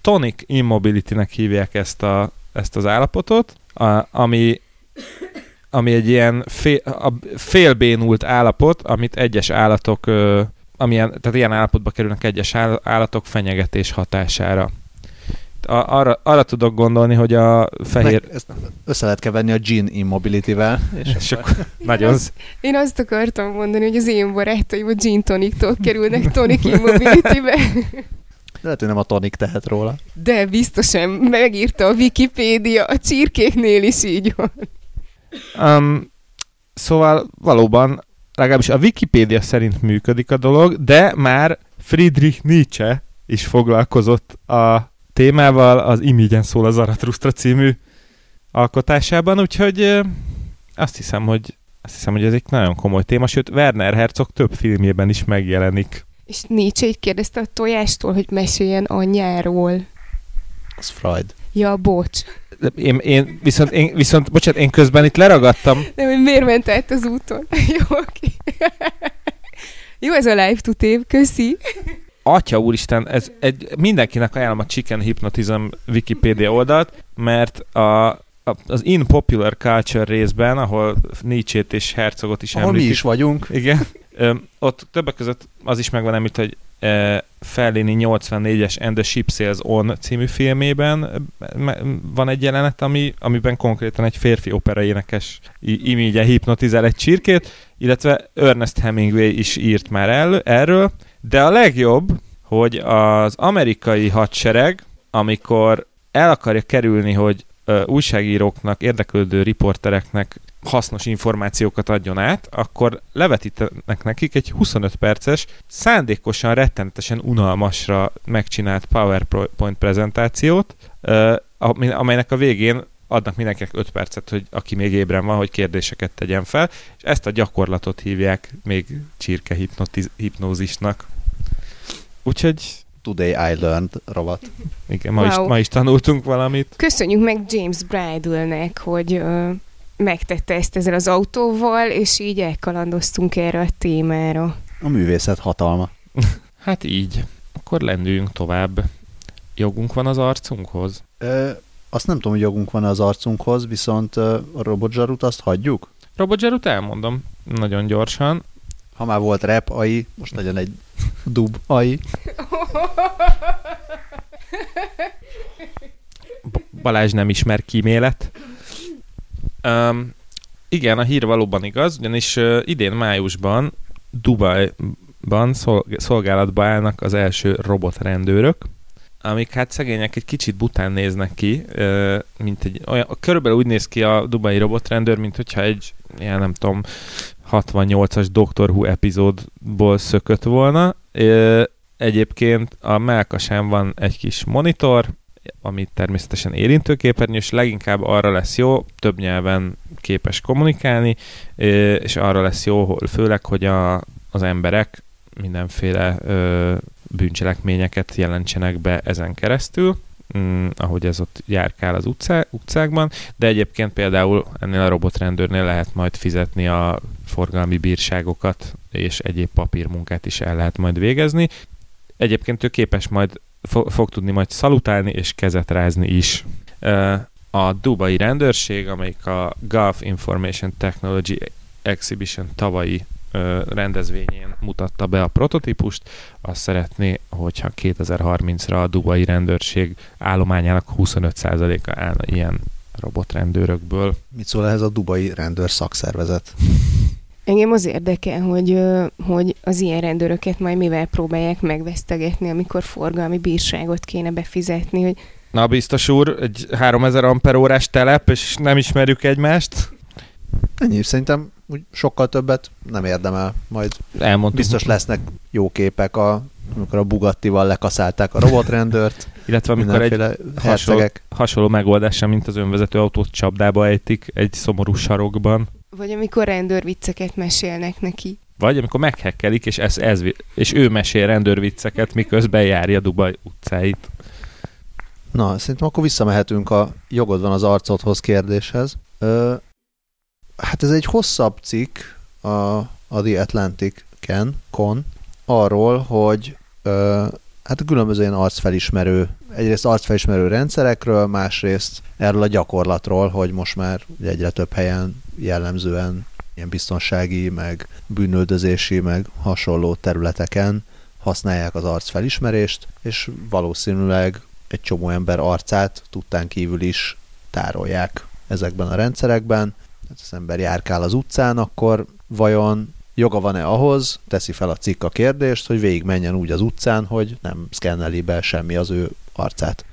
tonic immobility-nek hívják ezt, a, ezt az állapotot, a, ami, ami egy ilyen fél, a félbénult állapot, amit egyes állatok, ö, amilyen, tehát ilyen állapotba kerülnek egyes áll- állatok fenyegetés hatására. A, arra, arra tudok gondolni, hogy a fehér... Meg, ezt össze lehet keverni a Gene Immobility-vel. És [LAUGHS] És akkor nagyon... azt- Én azt akartam mondani, hogy az én barátaim a gin tonic-tól kerülnek tonic [LAUGHS] immobility-be. lehet, hogy nem a tonik tehet róla. De biztosan megírta a Wikipédia, a csirkéknél is így van. Um, szóval valóban, legalábbis a Wikipédia szerint működik a dolog, de már Friedrich Nietzsche is foglalkozott a témával az Imigyen szól a Zarathustra című alkotásában, úgyhogy azt hiszem, hogy azt hiszem, hogy ez egy nagyon komoly téma, sőt Werner Herzog több filmjében is megjelenik. És Nietzsche így kérdezte a tojástól, hogy meséljen anyjáról. Az Freud. Ja, bocs. Én, én viszont, én, viszont, bocsánat, én közben itt leragadtam, De hogy miért ment át az úton? [LAUGHS] Jó, oké. Jó, ez a live to tape, köszi. Atya úristen, ez egy, mindenkinek ajánlom a Chicken Hypnotism Wikipedia oldalt, mert a, a, az In Popular Culture részben, ahol Nietzsche-t és Herzogot is Ahol mi említik, is vagyunk. igen, ö, ott többek között az is megvan említ, hogy e, Fellini 84-es And the Ship Sails On című filmében. Van egy jelenet, ami, amiben konkrétan egy férfi opera énekes i- imígyen hipnotizál egy csirkét, illetve Ernest Hemingway is írt már el, erről, de a legjobb, hogy az amerikai hadsereg, amikor el akarja kerülni, hogy újságíróknak, érdeklődő riportereknek hasznos információkat adjon át, akkor levetítenek nekik egy 25 perces, szándékosan, rettenetesen unalmasra megcsinált PowerPoint prezentációt, amelynek a végén adnak mindenkinek 5 percet, hogy aki még ébren van, hogy kérdéseket tegyen fel, és ezt a gyakorlatot hívják még csirke. Úgyhogy Today I learned rovat. igen, ma, is, Wow. ma is tanultunk valamit. Köszönjük meg James Bridle-nek, hogy ö, megtette ezt ezzel az autóval, és így elkalandoztunk erre a témára. A művészet hatalma. [LAUGHS] Hát így. Akkor lendüljünk tovább. Jogunk van az arcunkhoz? Ö, azt nem tudom, hogy jogunk van az arcunkhoz, viszont ö, a robotzsarut azt hagyjuk. Robotzserut elmondom nagyon gyorsan. Ha már volt rap AI, most legyen egy dub AI. Balázs nem ismer kímélet. Um, igen, a hír valóban igaz, ugyanis uh, idén májusban Dubajban szol- szolgálatba állnak az első robotrendőrök, amik hát szegények egy kicsit bután néznek ki, mint egy olyan, körülbelül úgy néz ki a dubai robotrendőr, mint hogyha egy ilyen nem tudom, 68-as Doctor Who epizódból szökött volna. Egyébként a melkasán van egy kis monitor, amit természetesen érintőképernyő, és leginkább arra lesz jó, több nyelven képes kommunikálni, és arra lesz jó, főleg, hogy a, az emberek mindenféle bűncselekményeket jelentsenek be ezen keresztül, mm, ahogy ez ott járkál az utcá, utcákban, de egyébként például ennél a robotrendőrnél lehet majd fizetni a forgalmi bírságokat, és egyéb papírmunkát is el lehet majd végezni. Egyébként ő képes majd, fog, tudni majd szalutálni és kezet rázni is. A dubai rendőrség, amelyik a Gulf Information Technology Exhibition tavalyi rendezvényén mutatta be a prototípust, azt szeretné, hogyha 2030-ra a dubai rendőrség állományának 25%-a állna ilyen robotrendőrökből. Mit szól ehhez a dubai rendőr szakszervezet? Engem az érdekel, hogy, hogy az ilyen rendőröket majd mivel próbálják megvesztegetni, amikor forgalmi bírságot kéne befizetni, hogy Na biztos úr, egy 3000 amperórás telep, és nem ismerjük egymást. Ennyi, szerintem úgy sokkal többet nem érdemel. Majd Elmondtuk. biztos lesznek jó képek, a, amikor a Bugattival lekaszálták a robotrendőrt. [LAUGHS] Illetve amikor egy hasonló, hasonló megoldás, mint az önvezető autót csapdába ejtik egy szomorú sarokban. Vagy amikor rendőrvicceket mesélnek neki. Vagy amikor meghekkelik, és, ez, ez, és ő mesél rendőrvicceket, miközben járja Dubaj utcáit. Na, szerintem akkor visszamehetünk a jogod van az arcodhoz kérdéshez. Ö, hát ez egy hosszabb cikk a, a The Atlantic-ken, kon, arról, hogy ö, hát különböző ilyen arcfelismerő, egyrészt arcfelismerő rendszerekről, másrészt erről a gyakorlatról, hogy most már egyre több helyen jellemzően ilyen biztonsági, meg bűnöldözési, meg hasonló területeken használják az arcfelismerést, és valószínűleg egy csomó ember arcát tudtán kívül is tárolják ezekben a rendszerekben. Hát az ember járkál az utcán, akkor vajon joga van-e ahhoz, teszi fel a cikk a kérdést, hogy végig menjen úgy az utcán, hogy nem szkenneli be semmi az ő arcát.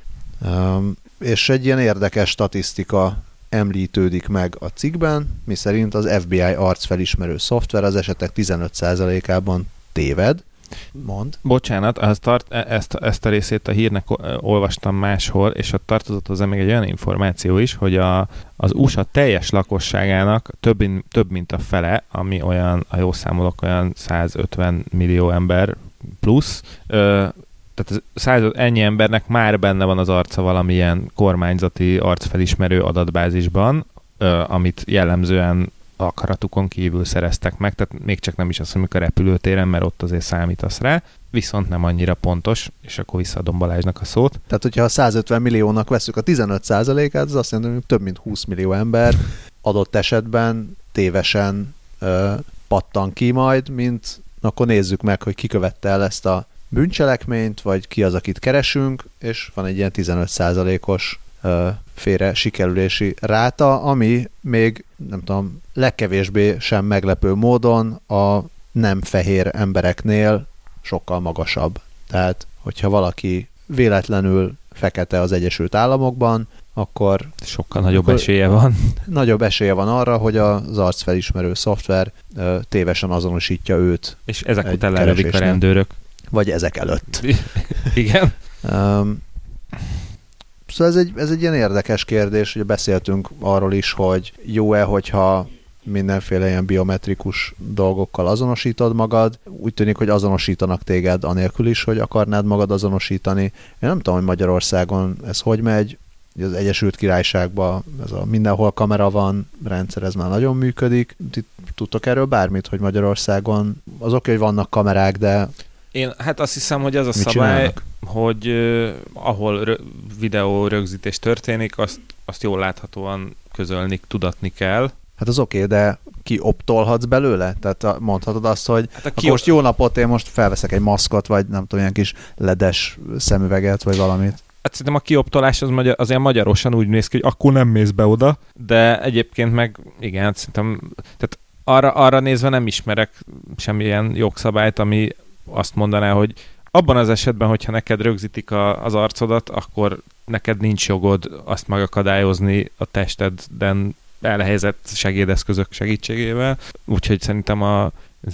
És egy ilyen érdekes statisztika említődik meg a cikkben, miszerint az FBI arcfelismerő szoftver az esetek 15%-ában téved, Mond. Bocsánat, ezt, tart, e- ezt, ezt a részét a hírnek olvastam máshol, és ott tartozott hozzá még egy olyan információ is, hogy a, az USA teljes lakosságának több, több mint a fele, ami olyan, ha jól számolok, olyan 150 millió ember plusz, ö, tehát 100, ennyi embernek már benne van az arca valamilyen kormányzati arcfelismerő adatbázisban, ö, amit jellemzően akaratukon kívül szereztek meg, tehát még csak nem is azt mondjuk a repülőtéren, mert ott azért számítasz rá, viszont nem annyira pontos, és akkor visszaadom Balázsnak a szót. Tehát, hogyha a 150 milliónak veszük a 15 át az azt jelenti, hogy több mint 20 millió ember adott esetben tévesen ö, pattan ki majd, mint akkor nézzük meg, hogy ki követte el ezt a bűncselekményt, vagy ki az, akit keresünk, és van egy ilyen 15 os félre sikerülési ráta, ami még, nem tudom, legkevésbé sem meglepő módon a nem fehér embereknél sokkal magasabb. Tehát, hogyha valaki véletlenül fekete az Egyesült Államokban, akkor sokkal nagyobb akkor esélye van. [LAUGHS] Nagyobb esélye van arra, hogy az arcfelismerő szoftver tévesen azonosítja őt. És ezek után lelövik a rendőrök. Vagy ezek előtt. [LAUGHS] Igen. Um, Szóval ez egy, ez egy ilyen érdekes kérdés, hogy beszéltünk arról is, hogy jó-e, hogyha mindenféle ilyen biometrikus dolgokkal azonosítod magad. Úgy tűnik, hogy azonosítanak téged anélkül is, hogy akarnád magad azonosítani. Én nem tudom, hogy Magyarországon ez hogy megy. Az Egyesült Királyságban ez a mindenhol kamera van, rendszer ez már nagyon működik. tudtok erről bármit, hogy Magyarországon az oké, hogy vannak kamerák, de én hát azt hiszem, hogy az a szabály, csinálnak? hogy uh, ahol rö- videó rögzítés történik, azt, azt jól láthatóan közölni, tudatni kell. Hát az oké, okay, de ki optolhatsz belőle? Tehát mondhatod azt, hogy hát ki most jó napot, én most felveszek egy maszkot, vagy nem tudom, ilyen kis ledes szemüveget, vagy valamit. Hát szerintem a kioptolás az magyar, azért magyarosan úgy néz ki, hogy akkor nem mész be oda, de egyébként meg igen, hát szerintem, tehát arra, arra nézve nem ismerek semmilyen jogszabályt, ami azt mondaná, hogy abban az esetben, hogyha neked rögzítik a, az arcodat, akkor neked nincs jogod azt megakadályozni a testedben elhelyezett segédeszközök segítségével, úgyhogy szerintem a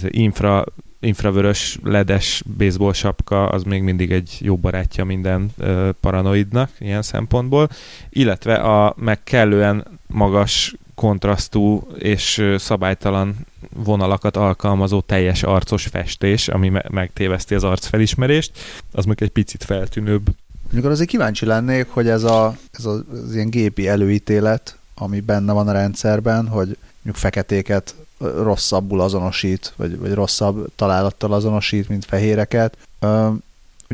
infra, infravörös ledes baseball sapka az még mindig egy jó barátja minden ö, paranoidnak ilyen szempontból, illetve a meg kellően magas kontrasztú és szabálytalan vonalakat alkalmazó teljes arcos festés, ami me- megtéveszti az arcfelismerést, az meg egy picit feltűnőbb. Mikor azért kíváncsi lennék, hogy ez, a, ez az, az ilyen gépi előítélet, ami benne van a rendszerben, hogy mondjuk feketéket rosszabbul azonosít, vagy, vagy rosszabb találattal azonosít, mint fehéreket.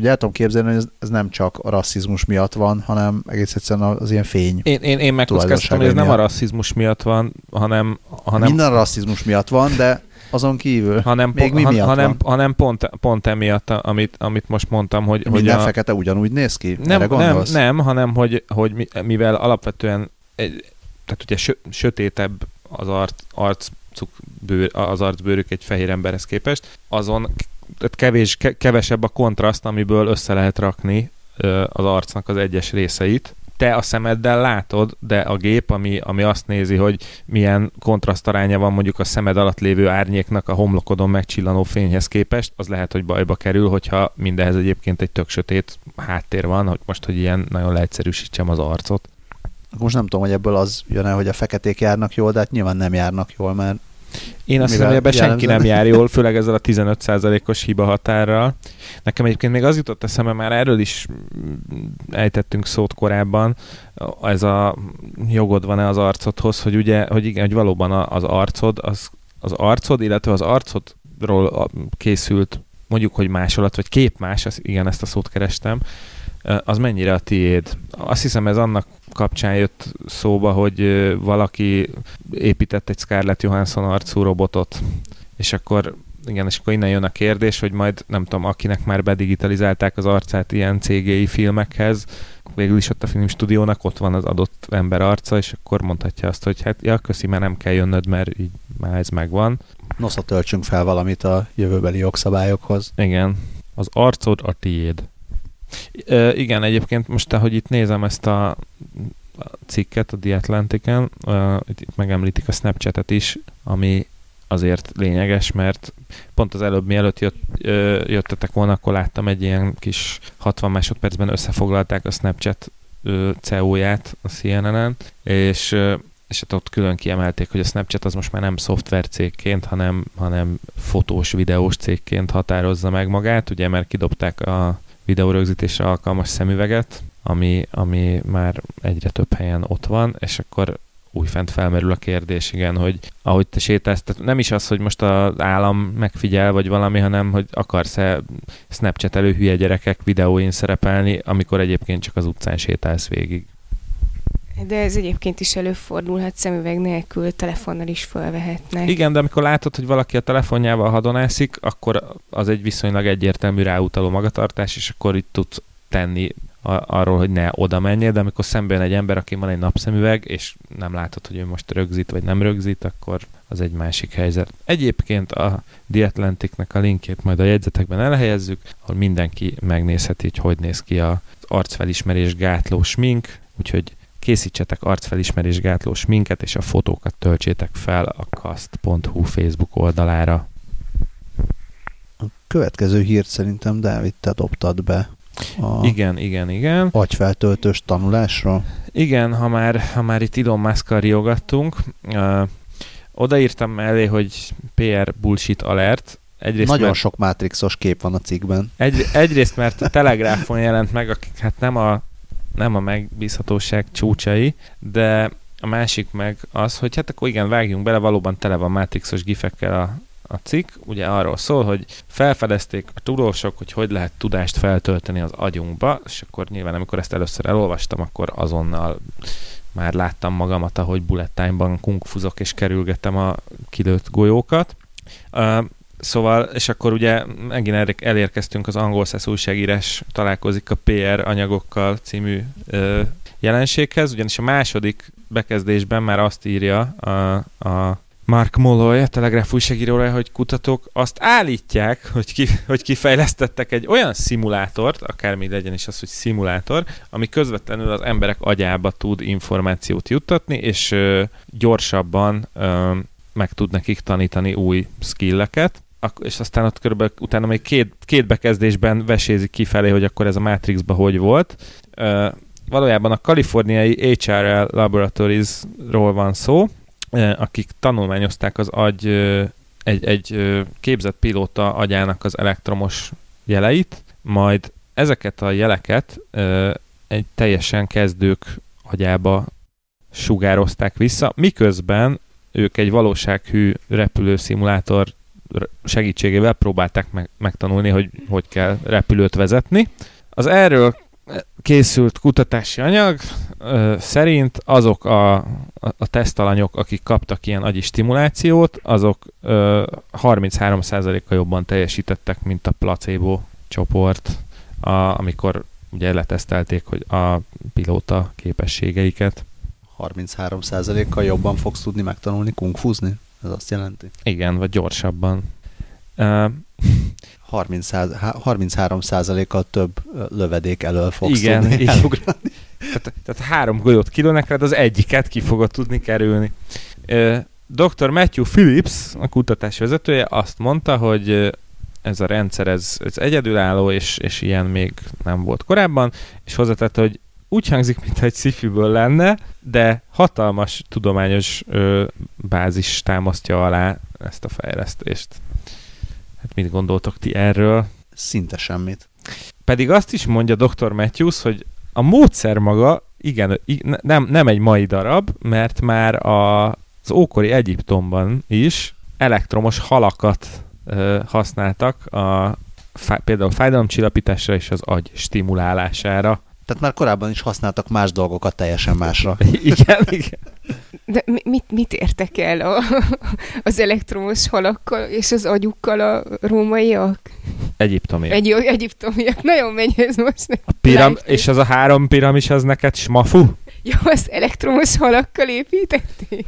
Ugye el tudom képzelni, hogy ez, nem csak a rasszizmus miatt van, hanem egész egyszerűen az ilyen fény. Én, én, én megkockáztam, hogy ez nem a rasszizmus miatt van, hanem... hanem Minden a rasszizmus miatt van, de azon kívül hanem, még mi miatt hanem, van? hanem pont, pont emiatt, amit, amit most mondtam, hogy... Minden hogy a... fekete ugyanúgy néz ki? Nem, nem, nem, hanem hogy, hogy mivel alapvetően egy, tehát ugye sö, sötétebb az arc, arcuk bőr, az arcbőrük egy fehér emberhez képest, azon tehát kevés, kevesebb a kontraszt, amiből össze lehet rakni az arcnak az egyes részeit. Te a szemeddel látod, de a gép, ami, ami azt nézi, hogy milyen kontrasztaránya van mondjuk a szemed alatt lévő árnyéknak a homlokodon megcsillanó fényhez képest, az lehet, hogy bajba kerül, hogyha mindehez egyébként egy tök sötét háttér van, hogy most, hogy ilyen nagyon leegyszerűsítsem az arcot. Most nem tudom, hogy ebből az jön el, hogy a feketék járnak jól, de hát nyilván nem járnak jól, mert én azt hiszem, hogy ebben senki nem jár jól, főleg ezzel a 15%-os hiba határral. Nekem egyébként még az jutott eszembe, már erről is ejtettünk szót korábban, ez a jogod van-e az arcodhoz, hogy ugye, hogy igen, hogy valóban az arcod, az, az arcod, illetve az arcodról készült mondjuk, hogy másolat, vagy képmás, az, igen, ezt a szót kerestem, az mennyire a tiéd? Azt hiszem ez annak kapcsán jött szóba, hogy valaki épített egy Scarlett Johansson arcú robotot, és akkor igen, és akkor innen jön a kérdés, hogy majd nem tudom, akinek már bedigitalizálták az arcát ilyen CGI filmekhez, végül is ott a filmstúdiónak ott van az adott ember arca, és akkor mondhatja azt, hogy hát ja, köszi, mert nem kell jönnöd, mert így már ez megvan. Nosza töltsünk fel valamit a jövőbeli jogszabályokhoz. Igen. Az arcod a tiéd. E, igen, egyébként most, ahogy itt nézem ezt a cikket a The Atlantic-en, uh, itt megemlítik a Snapchat-et is, ami azért lényeges, mert pont az előbb mielőtt jött, ö, jöttetek volna, akkor láttam egy ilyen kis 60 másodpercben összefoglalták a Snapchat CEO-ját a CNN-en, és és hát ott külön kiemelték, hogy a Snapchat az most már nem szoftvercégként, hanem, hanem fotós, videós cégként határozza meg magát, ugye mert kidobták a videórögzítésre alkalmas szemüveget, ami, ami már egyre több helyen ott van, és akkor újfent felmerül a kérdés, igen, hogy ahogy te sétálsz, tehát nem is az, hogy most az állam megfigyel, vagy valami, hanem hogy akarsz-e Snapchat-elő hülye gyerekek videóin szerepelni, amikor egyébként csak az utcán sétálsz végig. De ez egyébként is előfordulhat, szemüveg nélkül telefonnal is felvehetnek. Igen, de amikor látod, hogy valaki a telefonjával hadonászik, akkor az egy viszonylag egyértelmű ráutaló magatartás, és akkor itt tudsz tenni arról, hogy ne oda menjél, de amikor szemben egy ember, aki van egy napszemüveg, és nem látod, hogy ő most rögzít vagy nem rögzít, akkor az egy másik helyzet. Egyébként a The Atlantic-nek a linkjét majd a jegyzetekben elhelyezzük, ahol mindenki megnézheti, hogy hogy néz ki az arcfelismerés gátló smink, úgyhogy készítsetek arcfelismerés gátló sminket, és a fotókat töltsétek fel a kast.hu Facebook oldalára. A következő hírt szerintem Dávid, te dobtad be. A igen, igen, igen. Agyfeltöltős tanulásra? Igen, ha már, ha már itt Elon musk riogattunk, uh, odaírtam mellé, hogy PR bullshit alert. Egyrészt Nagyon mert, sok Matrixos kép van a cikkben. Egy, egyrészt, mert a Telegráfon jelent meg, akik hát nem a, nem a megbízhatóság csúcsai, de a másik meg az, hogy hát akkor igen, vágjunk bele, valóban tele van Matrixos gifekkel a, a cikk ugye arról szól, hogy felfedezték a tudósok, hogy hogy lehet tudást feltölteni az agyunkba, és akkor nyilván amikor ezt először elolvastam, akkor azonnal már láttam magamat, ahogy bullet time-ban kungfuzok és kerülgetem a kilőtt golyókat. Szóval, és akkor ugye megint elérkeztünk az angol szesz újságírás találkozik a PR anyagokkal című ö, jelenséghez, ugyanis a második bekezdésben már azt írja a, a Mark Molloy, a Telegraph újságírója, hogy kutatók azt állítják, hogy, ki, hogy kifejlesztettek egy olyan szimulátort, akármi legyen is az, hogy szimulátor, ami közvetlenül az emberek agyába tud információt juttatni, és ö, gyorsabban ö, meg tud nekik tanítani új skilleket, és aztán ott körülbelül utána még két, két bekezdésben vesézik kifelé, hogy akkor ez a Matrixban hogy volt. Valójában a kaliforniai HRL Laboratories-ról van szó, akik tanulmányozták az agy egy, egy képzett pilóta agyának az elektromos jeleit, majd ezeket a jeleket egy teljesen kezdők agyába sugározták vissza, miközben ők egy valósághű repülőszimulátor segítségével próbálták meg, megtanulni, hogy hogy kell repülőt vezetni. Az erről készült kutatási anyag ö, szerint azok a, a, a tesztalanyok, akik kaptak ilyen agyi stimulációt, azok ö, 33%-kal jobban teljesítettek, mint a placebo csoport, a, amikor ugye letesztelték hogy a pilóta képességeiket. 33%-kal jobban fogsz tudni megtanulni kungfuzni? Ez azt jelenti? Igen, vagy gyorsabban. Uh, 30 33%-kal több lövedék elől fogsz igen, tudni igen. elugrani. Tehát, tehát három golyót kilőnek rád, az egyiket ki fogod tudni kerülni. Dr. Matthew Phillips, a kutatás vezetője azt mondta, hogy ez a rendszer ez, ez egyedülálló, és, és ilyen még nem volt korábban, és hozzátette, hogy úgy hangzik, mintha egy szifiből lenne, de hatalmas tudományos ö, bázis támasztja alá ezt a fejlesztést. Hát mit gondoltok ti erről? Szinte semmit. Pedig azt is mondja dr. Matthews, hogy a módszer maga, igen, nem, nem egy mai darab, mert már a, az ókori Egyiptomban is elektromos halakat ö, használtak a, fá, például fájdalomcsillapításra és az agy stimulálására. Tehát már korábban is használtak más dolgokat teljesen másra. [LAUGHS] igen, igen. De mit, mit értek el a, az elektromos halakkal és az agyukkal a rómaiak? Egyiptomiak. Egy, egyiptomiak. Nagyon megy ez most. A piram, és az a három piramis az neked smafu? Jó, azt elektromos halakkal építették?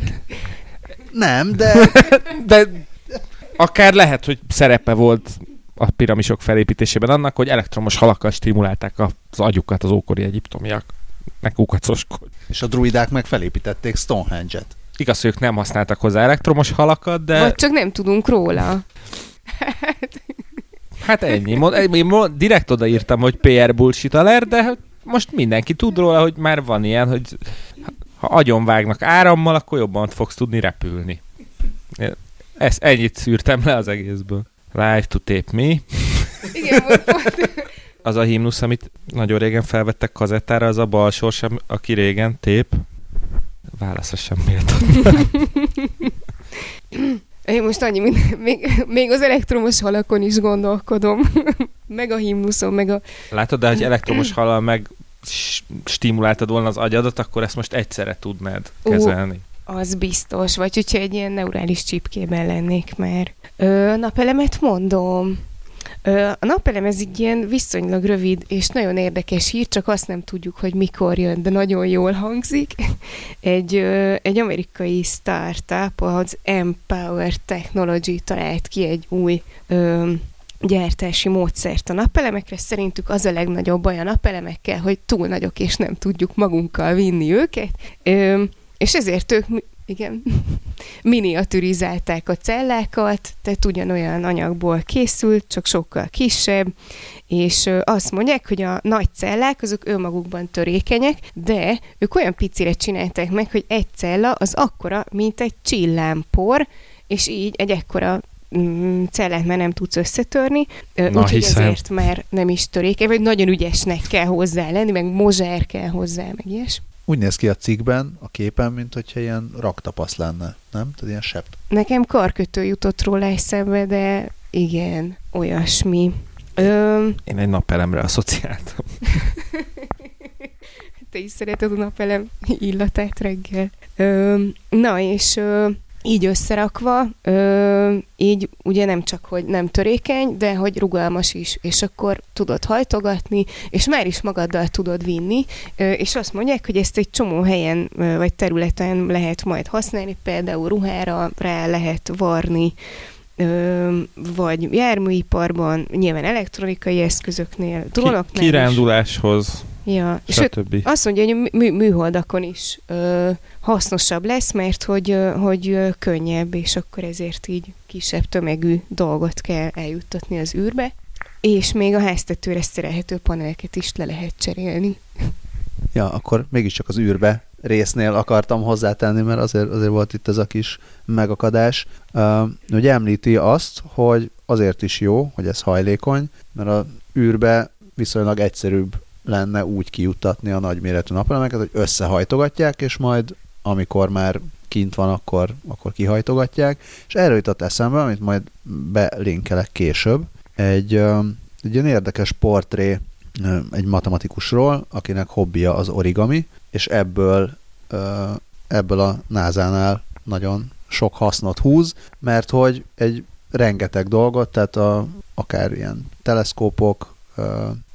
Nem, de... [LAUGHS] de akár lehet, hogy szerepe volt a piramisok felépítésében annak, hogy elektromos halakkal stimulálták az agyukat az ókori egyiptomiak. Meg kukacoskodj. És a druidák meg felépítették Stonehenge-et. Igaz, hogy ők nem használtak hozzá elektromos halakat, de... Vagy csak nem tudunk róla. hát ennyi. Mond, én mond, direkt odaírtam, hogy PR bullshit alert, de most mindenki tud róla, hogy már van ilyen, hogy ha agyon vágnak árammal, akkor jobban fogsz tudni repülni. Ezt ennyit szűrtem le az egészből. Live to tape me. Igen, volt, volt. [LAUGHS] Az a himnusz, amit nagyon régen felvettek kazettára, az a balsor sem, aki régen tép. Válaszra sem méltatlan. [LAUGHS] Én most annyi, mint, még, még az elektromos halakon is gondolkodom. [LAUGHS] meg a himnuszon, meg a... Látod, de hogy elektromos halal meg stimuláltad volna az agyadat, akkor ezt most egyszerre tudnád kezelni. Uh, az biztos, vagy hogyha egy ilyen neurális csipkében lennék már. Ö, napelemet mondom. A napelem ez egy ilyen viszonylag rövid és nagyon érdekes hír, csak azt nem tudjuk, hogy mikor jön, de nagyon jól hangzik. Egy, egy amerikai startup, az Empower Technology talált ki egy új ö, gyártási módszert a napelemekre. Szerintük az a legnagyobb baj a napelemekkel, hogy túl nagyok, és nem tudjuk magunkkal vinni őket. Ö, és ezért ők igen, [LAUGHS] miniaturizálták a cellákat, tehát ugyanolyan anyagból készült, csak sokkal kisebb, és azt mondják, hogy a nagy cellák azok önmagukban törékenyek, de ők olyan picire csinálták meg, hogy egy cella az akkora, mint egy csillámpor, és így egy ekkora mm, cellát már nem tudsz összetörni, úgyhogy ezért már nem is törékeny, vagy nagyon ügyesnek kell hozzá lenni, meg mozsár kell hozzá, meg ilyesmi. Úgy néz ki a cikkben, a képen, mint hogyha ilyen raktapasz lenne, nem? Tehát ilyen sept. Nekem karkötő jutott róla eszembe, de igen, olyasmi. Ö... Én egy napelemre asszociáltam. [LAUGHS] Te is szereted a napelem illatát reggel. Ö, na, és ö, így összerakva, ö, így ugye nem csak, hogy nem törékeny, de hogy rugalmas is, és akkor tudod hajtogatni, és már is magaddal tudod vinni, ö, és azt mondják, hogy ezt egy csomó helyen ö, vagy területen lehet majd használni, például ruhára rá lehet varni, ö, vagy járműiparban, nyilván elektronikai eszközöknél, drónoknál Ki, kiránduláshoz, Ja, sőt, stb. azt mondja, hogy mű, műholdakon is ö, hasznosabb lesz, mert hogy, hogy könnyebb, és akkor ezért így kisebb tömegű dolgot kell eljuttatni az űrbe. És még a háztetőre szerelhető paneleket is le lehet cserélni. [LAUGHS] Ja, akkor mégiscsak az űrbe résznél akartam hozzátenni, mert azért, azért volt itt ez a kis megakadás. Uh, ugye említi azt, hogy azért is jó, hogy ez hajlékony, mert a űrbe viszonylag egyszerűbb lenne úgy kijuttatni a nagyméretű napelemeket, hogy összehajtogatják, és majd amikor már kint van, akkor, akkor kihajtogatják. És erről jutott eszembe, amit majd belinkelek később, egy, egy ilyen érdekes portré egy matematikusról, akinek hobbija az origami, és ebből, ebből a názánál nagyon sok hasznot húz, mert hogy egy rengeteg dolgot, tehát a, akár ilyen teleszkópok,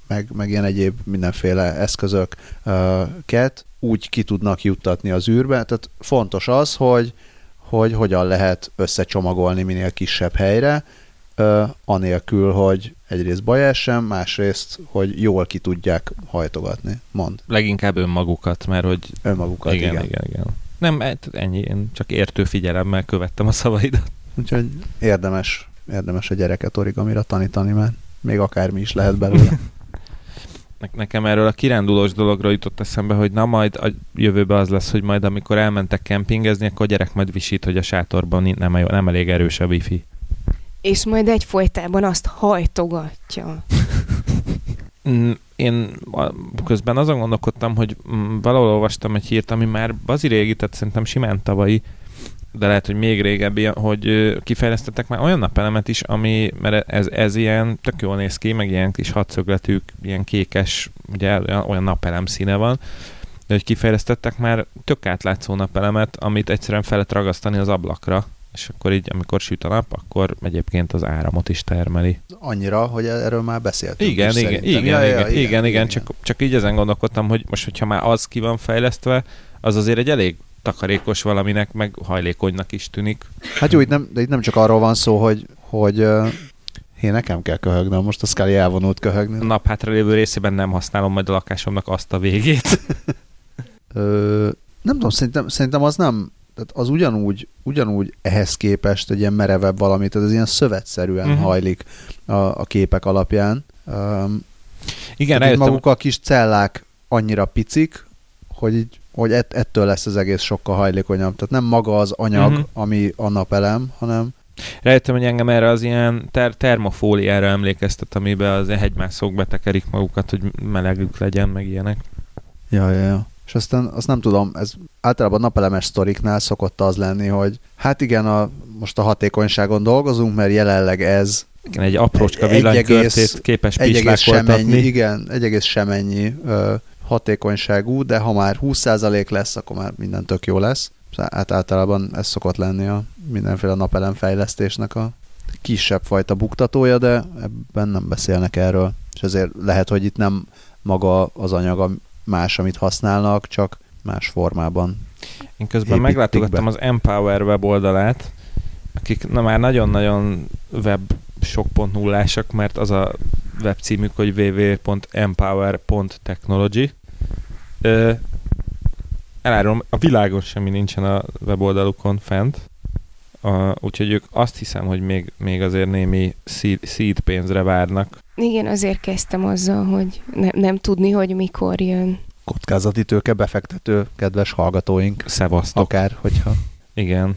meg, meg ilyen egyéb mindenféle eszközöket úgy ki tudnak juttatni az űrbe. Tehát fontos az, hogy, hogy hogyan lehet összecsomagolni minél kisebb helyre, anélkül, hogy egyrészt baj essen, másrészt, hogy jól ki tudják hajtogatni. Mond. Leginkább önmagukat, mert hogy... Önmagukat, igen. Igen, igen, igen. Nem, hát ennyi, én csak értő figyelemmel követtem a szavaidat. Úgyhogy érdemes, érdemes a gyereket origamira tanítani, mert még akármi is lehet belőle. [LAUGHS] nekem erről a kirándulós dologról jutott eszembe, hogy na majd a jövőben az lesz, hogy majd amikor elmentek kempingezni, akkor a gyerek majd visít, hogy a sátorban nem, nem elég erős a wifi. És majd egyfolytában azt hajtogatja. Mm, én közben azon gondolkodtam, hogy mm, valahol olvastam egy hírt, ami már bazi régi, tehát szerintem simán tavalyi, de lehet, hogy még régebbi, hogy kifejlesztettek már olyan napelemet is, ami, mert ez, ez ilyen tök jól néz ki, meg ilyen kis hadszögletű, ilyen kékes, ugye olyan napelem színe van, de hogy kifejlesztettek már tök átlátszó napelemet, amit egyszerűen fel lehet ragasztani az ablakra, és akkor így, amikor süt a nap, akkor egyébként az áramot is termeli. Annyira, hogy erről már beszéltünk igen, is igen, igen, igen, ja, ja, igen, igen, igen, igen, csak, csak így ezen gondolkodtam, hogy most, hogyha már az ki van fejlesztve, az azért egy elég takarékos valaminek, meg hajlékonynak is tűnik. Hát jó, itt nem, de itt nem csak arról van szó, hogy, hogy én nekem kell köhögnöm, most a Scully elvonult köhögni. A nap hátra lévő részében nem használom majd a lakásomnak azt a végét. [LAUGHS] Ö, nem tudom, szerintem, szerintem az nem, tehát az ugyanúgy, ugyanúgy ehhez képest egy ilyen merevebb valami, tehát ez ilyen szövetszerűen uh-huh. hajlik a, a képek alapján. Um, Igen, rájöttem. Maguk a kis cellák annyira picik, hogy így hogy ett, ettől lesz az egész sokkal hajlékonyabb. Tehát nem maga az anyag, uh-huh. ami a napelem, hanem... Rájöttem, hogy engem erre az ilyen ter- termofóliára emlékeztet, amiben az hegymászók betekerik magukat, hogy melegük legyen, meg ilyenek. Ja, ja, ja. És aztán azt nem tudom, ez általában napelemes sztoriknál szokott az lenni, hogy hát igen, a, most a hatékonyságon dolgozunk, mert jelenleg ez igen, egy aprócska villanykörtét képes pislákoltatni. Igen, egy egész semennyi ö, hatékonyságú, de ha már 20% lesz, akkor már minden tök jó lesz. Hát általában ez szokott lenni a mindenféle napelem fejlesztésnek a kisebb fajta buktatója, de ebben nem beszélnek erről. És ezért lehet, hogy itt nem maga az anyag más, amit használnak, csak más formában. Én közben meglátogattam be. az Empower weboldalát, akik na már nagyon-nagyon web sok.0-ásak, mert az a webcímük, hogy www.empower.technology, Ö, elárulom, a világon semmi nincsen a weboldalukon fent, a, úgyhogy ők azt hiszem, hogy még, még azért némi seed, seed pénzre várnak. Igen, azért kezdtem azzal, hogy ne, nem tudni, hogy mikor jön. Kockázati tőke befektető, kedves hallgatóink. Szevasztok. Akár, hogyha... Igen.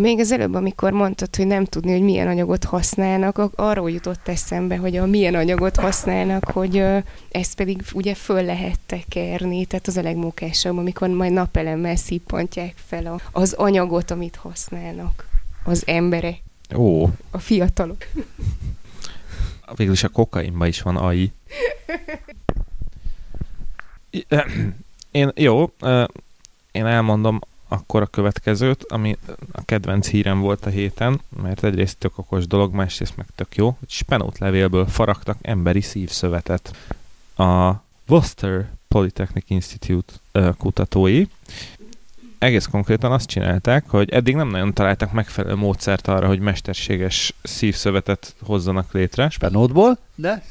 Még az előbb, amikor mondtad, hogy nem tudni, hogy milyen anyagot használnak, arról jutott eszembe, hogy a milyen anyagot használnak, hogy ezt pedig ugye föl lehet tekerni, tehát az a legmunkásabb, amikor majd napelemmel szippantják fel a, az anyagot, amit használnak az emberek. Ó. A fiatalok. Végülis a kokainban is van AI. [LAUGHS] Én, jó, én elmondom akkor a következőt, ami a kedvenc hírem volt a héten, mert egyrészt tök okos dolog, másrészt meg tök jó, hogy spenót levélből faragtak emberi szívszövetet. A Worcester Polytechnic Institute kutatói egész konkrétan azt csinálták, hogy eddig nem nagyon találtak megfelelő módszert arra, hogy mesterséges szívszövetet hozzanak létre. Spenótból, de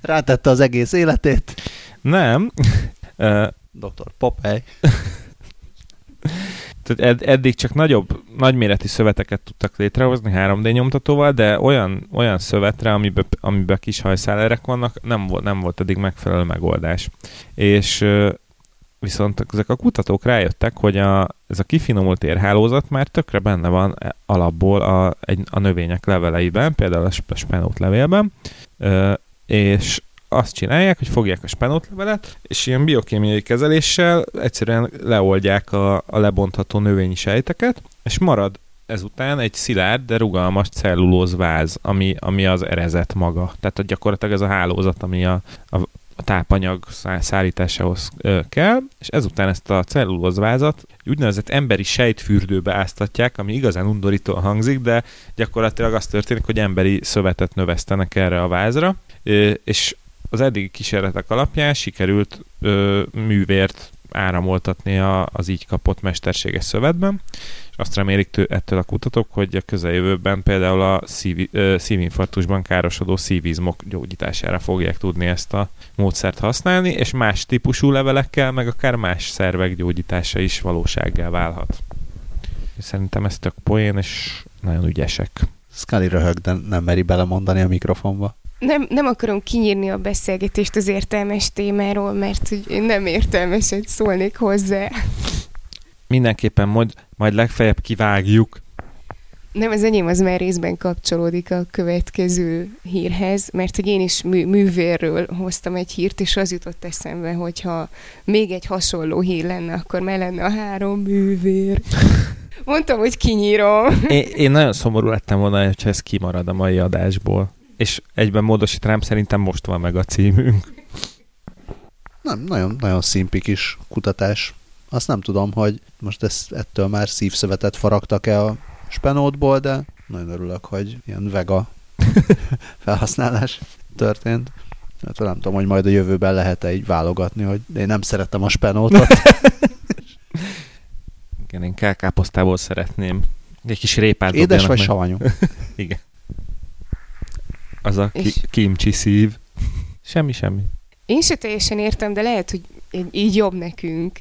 rátette az egész életét. Nem. [LAUGHS] Dr. Popeye. [LAUGHS] Tehát ed- eddig csak nagyobb, nagyméretű szöveteket tudtak létrehozni 3D nyomtatóval, de olyan, olyan szövetre, amiben, amiben kis hajszálerek vannak, nem volt, nem volt eddig megfelelő megoldás. És viszont ezek a kutatók rájöttek, hogy a, ez a kifinomult érhálózat már tökre benne van alapból a, egy, a növények leveleiben, például a spenót levélben, és azt csinálják, hogy fogják a spenótlevelet, és ilyen biokémiai kezeléssel egyszerűen leoldják a, a lebontható növényi sejteket, és marad ezután egy szilárd, de rugalmas cellulóz váz, ami, ami az erezet maga. Tehát gyakorlatilag ez a hálózat, ami a, a, a tápanyag szállításához kell, és ezután ezt a cellulózvázat úgynevezett emberi sejtfürdőbe áztatják, ami igazán undorítóan hangzik, de gyakorlatilag az történik, hogy emberi szövetet növesztenek erre a vázra, és az eddigi kísérletek alapján sikerült ö, művért áramoltatni a, az így kapott mesterséges szövetben, és azt remélik tő, ettől a kutatók, hogy a közeljövőben például a szív, ö, szívinfarktusban károsodó szívizmok gyógyítására fogják tudni ezt a módszert használni, és más típusú levelekkel, meg akár más szervek gyógyítása is valósággá válhat. Szerintem ez tök poén, és nagyon ügyesek. Scully röhög, de nem meri belemondani a mikrofonba nem, nem akarom kinyírni a beszélgetést az értelmes témáról, mert hogy én nem értelmeset szólnék hozzá. Mindenképpen majd, majd legfeljebb kivágjuk. Nem, az enyém az már részben kapcsolódik a következő hírhez, mert hogy én is mű, művérről hoztam egy hírt, és az jutott eszembe, hogyha még egy hasonló hír lenne, akkor már lenne a három művér. [LAUGHS] Mondtam, hogy kinyírom. Én, én nagyon szomorú lettem volna, hogyha ez kimarad a mai adásból és egyben módosítanám, szerintem most van meg a címünk. Nem, nagyon, nagyon szimpi kis kutatás. Azt nem tudom, hogy most ezt, ettől már szívszövetet faragtak-e a spenótból, de nagyon örülök, hogy ilyen vega [LAUGHS] felhasználás történt. Hát nem tudom, hogy majd a jövőben lehet-e így válogatni, hogy én nem szeretem a spenótot. [LAUGHS] Igen, én kelkáposztából szeretném. Egy kis répát Édes vagy savanyú? [LAUGHS] Igen. Az a ki- kimcsi szív. Semmi, semmi. Én se teljesen értem, de lehet, hogy így jobb nekünk.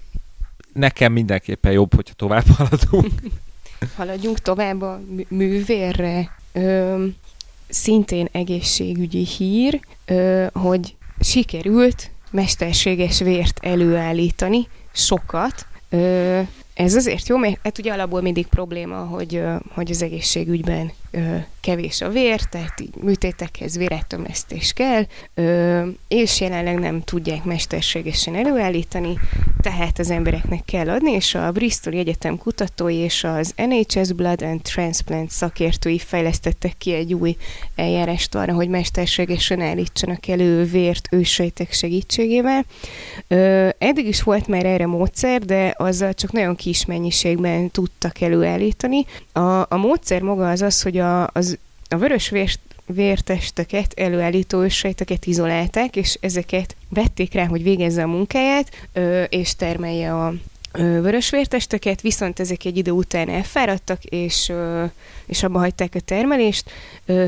Nekem mindenképpen jobb, hogyha tovább haladunk. [LAUGHS] Haladjunk tovább a művérre. Ö, szintén egészségügyi hír, ö, hogy sikerült mesterséges vért előállítani, sokat, ö, ez azért jó, mert hát ugye alapból mindig probléma, hogy, hogy az egészségügyben kevés a vér, tehát így műtétekhez vérettömesztés kell, és jelenleg nem tudják mesterségesen előállítani, tehát az embereknek kell adni, és a Bristol Egyetem kutatói és az NHS Blood and Transplant szakértői fejlesztettek ki egy új eljárást arra, hogy mesterségesen állítsanak elő vért ősejtek segítségével. Eddig is volt már erre módszer, de azzal csak nagyon kis mennyiségben tudtak előállítani. A, a módszer maga az az, hogy a, az, a vörös vért vértesteket, előállító ősejteket izolálták, és ezeket vették rá, hogy végezze a munkáját, és termelje a, vörösvértesteket, viszont ezek egy idő után elfáradtak, és, és abba hagyták a termelést.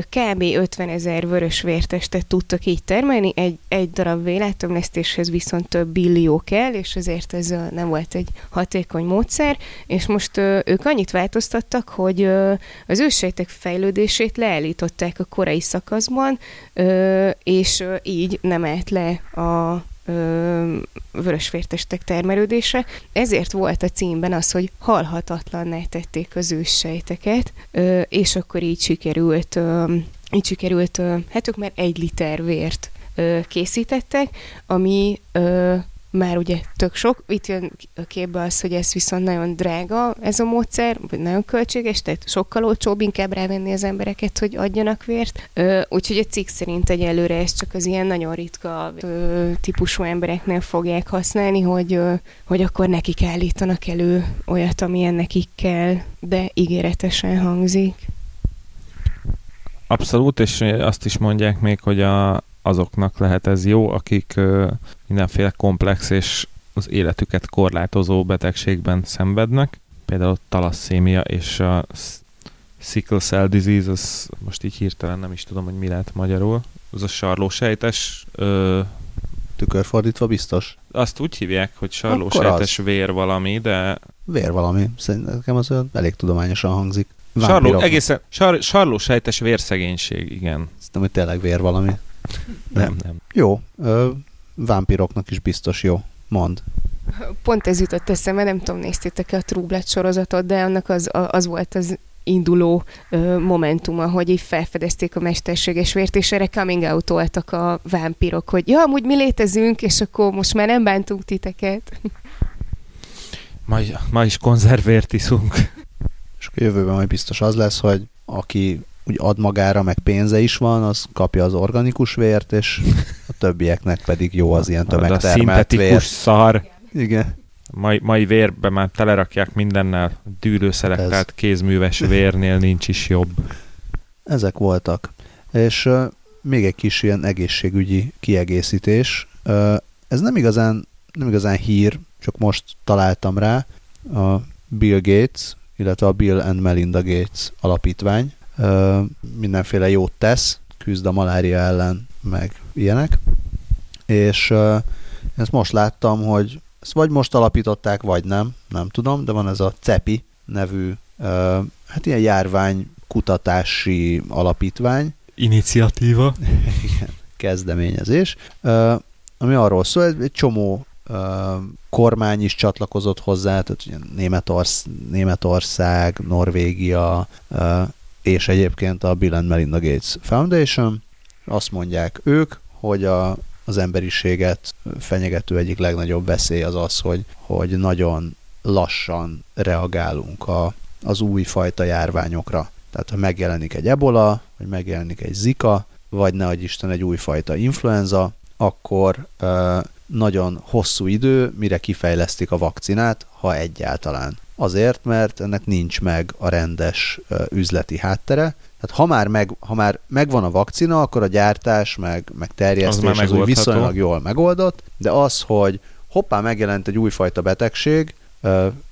Kb. 50 ezer vörösvértestet tudtak így termelni, egy, egy darab vélettömlesztéshez viszont több billió kell, és ezért ez nem volt egy hatékony módszer, és most ők annyit változtattak, hogy az ősejtek fejlődését leállították a korai szakaszban, és így nem állt le a vörösvértestek termelődése. Ezért volt a címben az, hogy halhatatlanná tették az őssejteket, és akkor így sikerült, így sikerült, hát ők már egy liter vért készítettek, ami már ugye tök sok. Itt jön a képbe az, hogy ez viszont nagyon drága ez a módszer, vagy nagyon költséges, tehát sokkal olcsóbb inkább rávenni az embereket, hogy adjanak vért. Ö, úgyhogy a cikk szerint egyelőre ez csak az ilyen nagyon ritka ö, típusú embereknél fogják használni, hogy, ö, hogy akkor nekik állítanak elő olyat, amilyen nekik kell, de ígéretesen hangzik. Abszolút, és azt is mondják még, hogy a, azoknak lehet ez jó, akik mindenféle komplex és az életüket korlátozó betegségben szenvednek. Például talasszémia és a sickle cell disease, az most így hirtelen nem is tudom, hogy mi lehet magyarul. Az a sarlósejtes... Ö, Tükörfordítva biztos. Azt úgy hívják, hogy sarlósejtes vér valami, de... Vér valami. Szerintem az elég tudományosan hangzik. Sarló, egészen, sar, sarlósejtes vérszegénység, igen. Szerintem, hogy tényleg vér valami. Nem, nem. Jó, ö, vámpiroknak is biztos jó. Mond. Pont ez jutott eszembe, nem tudom, néztétek-e a True Blood sorozatot, de annak az, az volt az induló ö, momentuma, hogy így felfedezték a mesterséges vért, és erre coming out a vámpirok, hogy ja, amúgy mi létezünk, és akkor most már nem bántunk titeket. Ma, ma is konzervért iszunk. És a jövőben majd biztos az lesz, hogy aki úgy ad magára, meg pénze is van, az kapja az organikus vért, és a többieknek pedig jó az ilyen tömegtermelt a szintetikus vér. szar. Igen. Mai, mai vérbe már telerakják mindennel, dűlőszelektált hát kézműves [LAUGHS] vérnél nincs is jobb. Ezek voltak. És uh, még egy kis ilyen egészségügyi kiegészítés. Uh, ez nem igazán, nem igazán hír, csak most találtam rá. A Bill Gates, illetve a Bill and Melinda Gates alapítvány mindenféle jót tesz, küzd a malária ellen, meg ilyenek. És ezt most láttam, hogy ezt vagy most alapították, vagy nem, nem tudom, de van ez a CEPI nevű, hát ilyen járvány kutatási alapítvány. Iniciatíva. [LAUGHS] Igen, kezdeményezés, ami arról szól, egy csomó kormány is csatlakozott hozzá, tehát ugye Németorsz, Németország, Norvégia, és egyébként a Bill and Melinda Gates Foundation. Azt mondják ők, hogy a, az emberiséget fenyegető egyik legnagyobb veszély az az, hogy, hogy nagyon lassan reagálunk a, az új fajta járványokra. Tehát ha megjelenik egy ebola, vagy megjelenik egy zika, vagy ne Isten egy újfajta influenza, akkor ö, nagyon hosszú idő, mire kifejlesztik a vakcinát, ha egyáltalán. Azért, mert ennek nincs meg a rendes üzleti háttere. Tehát ha már, meg, ha már megvan a vakcina, akkor a gyártás, meg, meg terjesztés az, az úgy viszonylag jól megoldott, de az, hogy hoppá, megjelent egy újfajta betegség,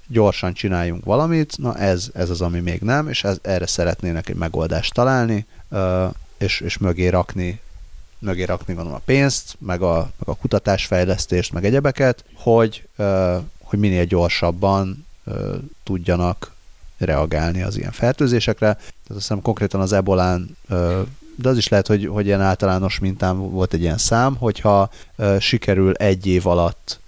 gyorsan csináljunk valamit, na ez, ez az, ami még nem, és ez, erre szeretnének egy megoldást találni, és, és mögé rakni mögé rakni gondolom a pénzt, meg a, meg a kutatásfejlesztést, meg egyebeket, hogy, hogy minél gyorsabban tudjanak reagálni az ilyen fertőzésekre. Tehát azt hiszem konkrétan az ebolán, de az is lehet, hogy, hogy ilyen általános mintán volt egy ilyen szám, hogyha sikerül egy év alatt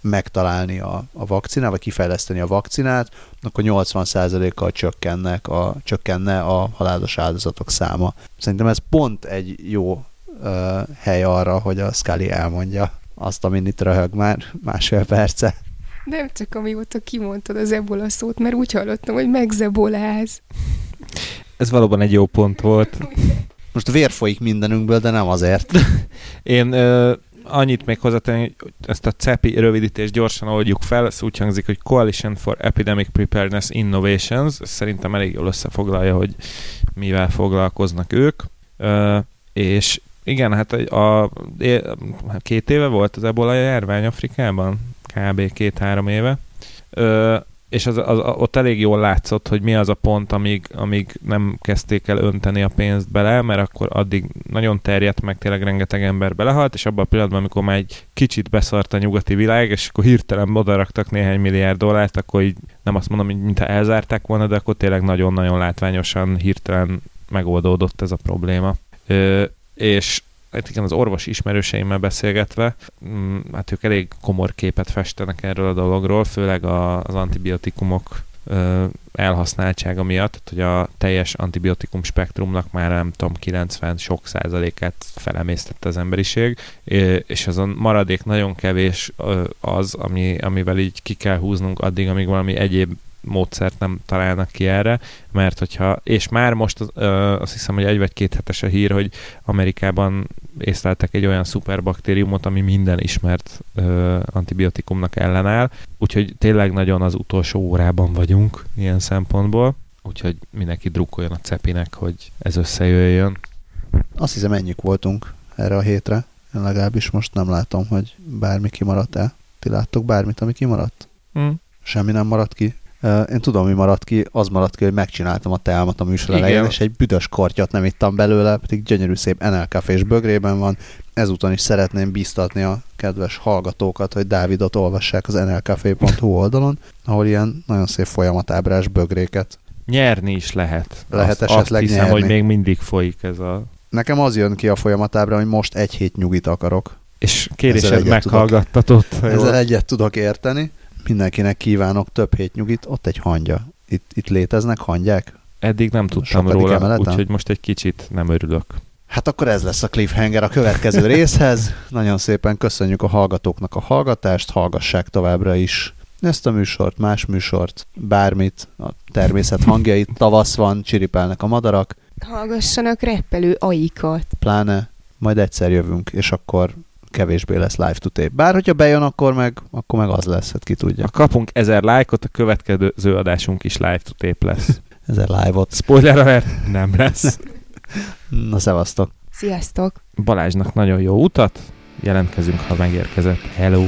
megtalálni a, a vakcinát, vagy kifejleszteni a vakcinát, akkor 80%-kal csökkennek a, csökkenne a halálos áldozatok száma. Szerintem ez pont egy jó uh, hely arra, hogy a Scully elmondja azt, amit itt röhög már másfél perce. Nem csak amióta kimondtad az ebola szót, mert úgy hallottam, hogy megzeboláz. Ez valóban egy jó pont volt. Most vér folyik mindenünkből, de nem azért. [LAUGHS] Én ö, annyit még hozzátenni, hogy ezt a CEPI rövidítést gyorsan oldjuk fel, ez úgy hangzik, hogy Coalition for Epidemic Preparedness Innovations, szerintem elég jól összefoglalja, hogy mivel foglalkoznak ők, ö, és igen, hát a, a, két éve volt az ebola járvány Afrikában, kb. két-három éve. Ö, és az, az, ott elég jól látszott, hogy mi az a pont, amíg, amíg nem kezdték el önteni a pénzt bele, mert akkor addig nagyon terjedt meg, tényleg rengeteg ember belehalt, és abban a pillanatban, amikor már egy kicsit beszart a nyugati világ, és akkor hirtelen odaraktak néhány milliárd dollárt, akkor így nem azt mondom, hogy mintha elzárták volna, de akkor tényleg nagyon-nagyon látványosan hirtelen megoldódott ez a probléma. Ö, és hát igen, az orvos ismerőseimmel beszélgetve, mm, hát ők elég komor képet festenek erről a dologról, főleg az antibiotikumok elhasználtsága miatt, hogy a teljes antibiotikum spektrumnak már nem tudom, 90 sok százalékát felemésztette az emberiség, és azon maradék nagyon kevés az, ami, amivel így ki kell húznunk addig, amíg valami egyéb módszert nem találnak ki erre, mert hogyha, és már most az, ö, azt hiszem, hogy egy vagy két hetes a hír, hogy Amerikában észleltek egy olyan szuperbaktériumot, ami minden ismert ö, antibiotikumnak ellenáll, úgyhogy tényleg nagyon az utolsó órában vagyunk ilyen szempontból, úgyhogy mindenki drukkoljon a cepinek, hogy ez összejöjjön. Azt hiszem ennyik voltunk erre a hétre. Én legalábbis most nem látom, hogy bármi kimaradt el. Ti láttok bármit, ami kimaradt? Hmm. Semmi nem maradt ki. Én tudom, mi maradt ki, az maradt ki, hogy megcsináltam a teámat a műsor elején, és egy büdös kortyat nem ittam belőle, pedig gyönyörű szép NL és bögrében van. Ezúton is szeretném biztatni a kedves hallgatókat, hogy Dávidot olvassák az nlcafé.hu oldalon, ahol ilyen nagyon szép folyamatábrás bögréket. Nyerni is lehet. Lehet azt, esetleg azt hiszem, nyerni. hogy még mindig folyik ez a... Nekem az jön ki a folyamatábra, hogy most egy hét nyugit akarok. És kérésed meghallgattatott. Ezzel egyet tudok érteni mindenkinek kívánok több hét nyugit, ott egy hangya. Itt, itt léteznek hangyák? Eddig nem tudtam róla, úgyhogy most egy kicsit nem örülök. Hát akkor ez lesz a cliffhanger a következő [LAUGHS] részhez. Nagyon szépen köszönjük a hallgatóknak a hallgatást, hallgassák továbbra is ezt a műsort, más műsort, bármit, a természet hangjait, tavasz van, csiripelnek a madarak. Hallgassanak reppelő aikat. Pláne, majd egyszer jövünk, és akkor kevésbé lesz live to tape. Bár hogyha bejön, akkor meg, akkor meg az lesz, hát ki tudja. Ha kapunk ezer lájkot, a következő adásunk is live to tape lesz. [LAUGHS] ezer live-ot. Spoiler alert, nem lesz. [LAUGHS] Na, szevasztok. Sziasztok. Balázsnak nagyon jó utat, jelentkezünk, ha megérkezett. Hello.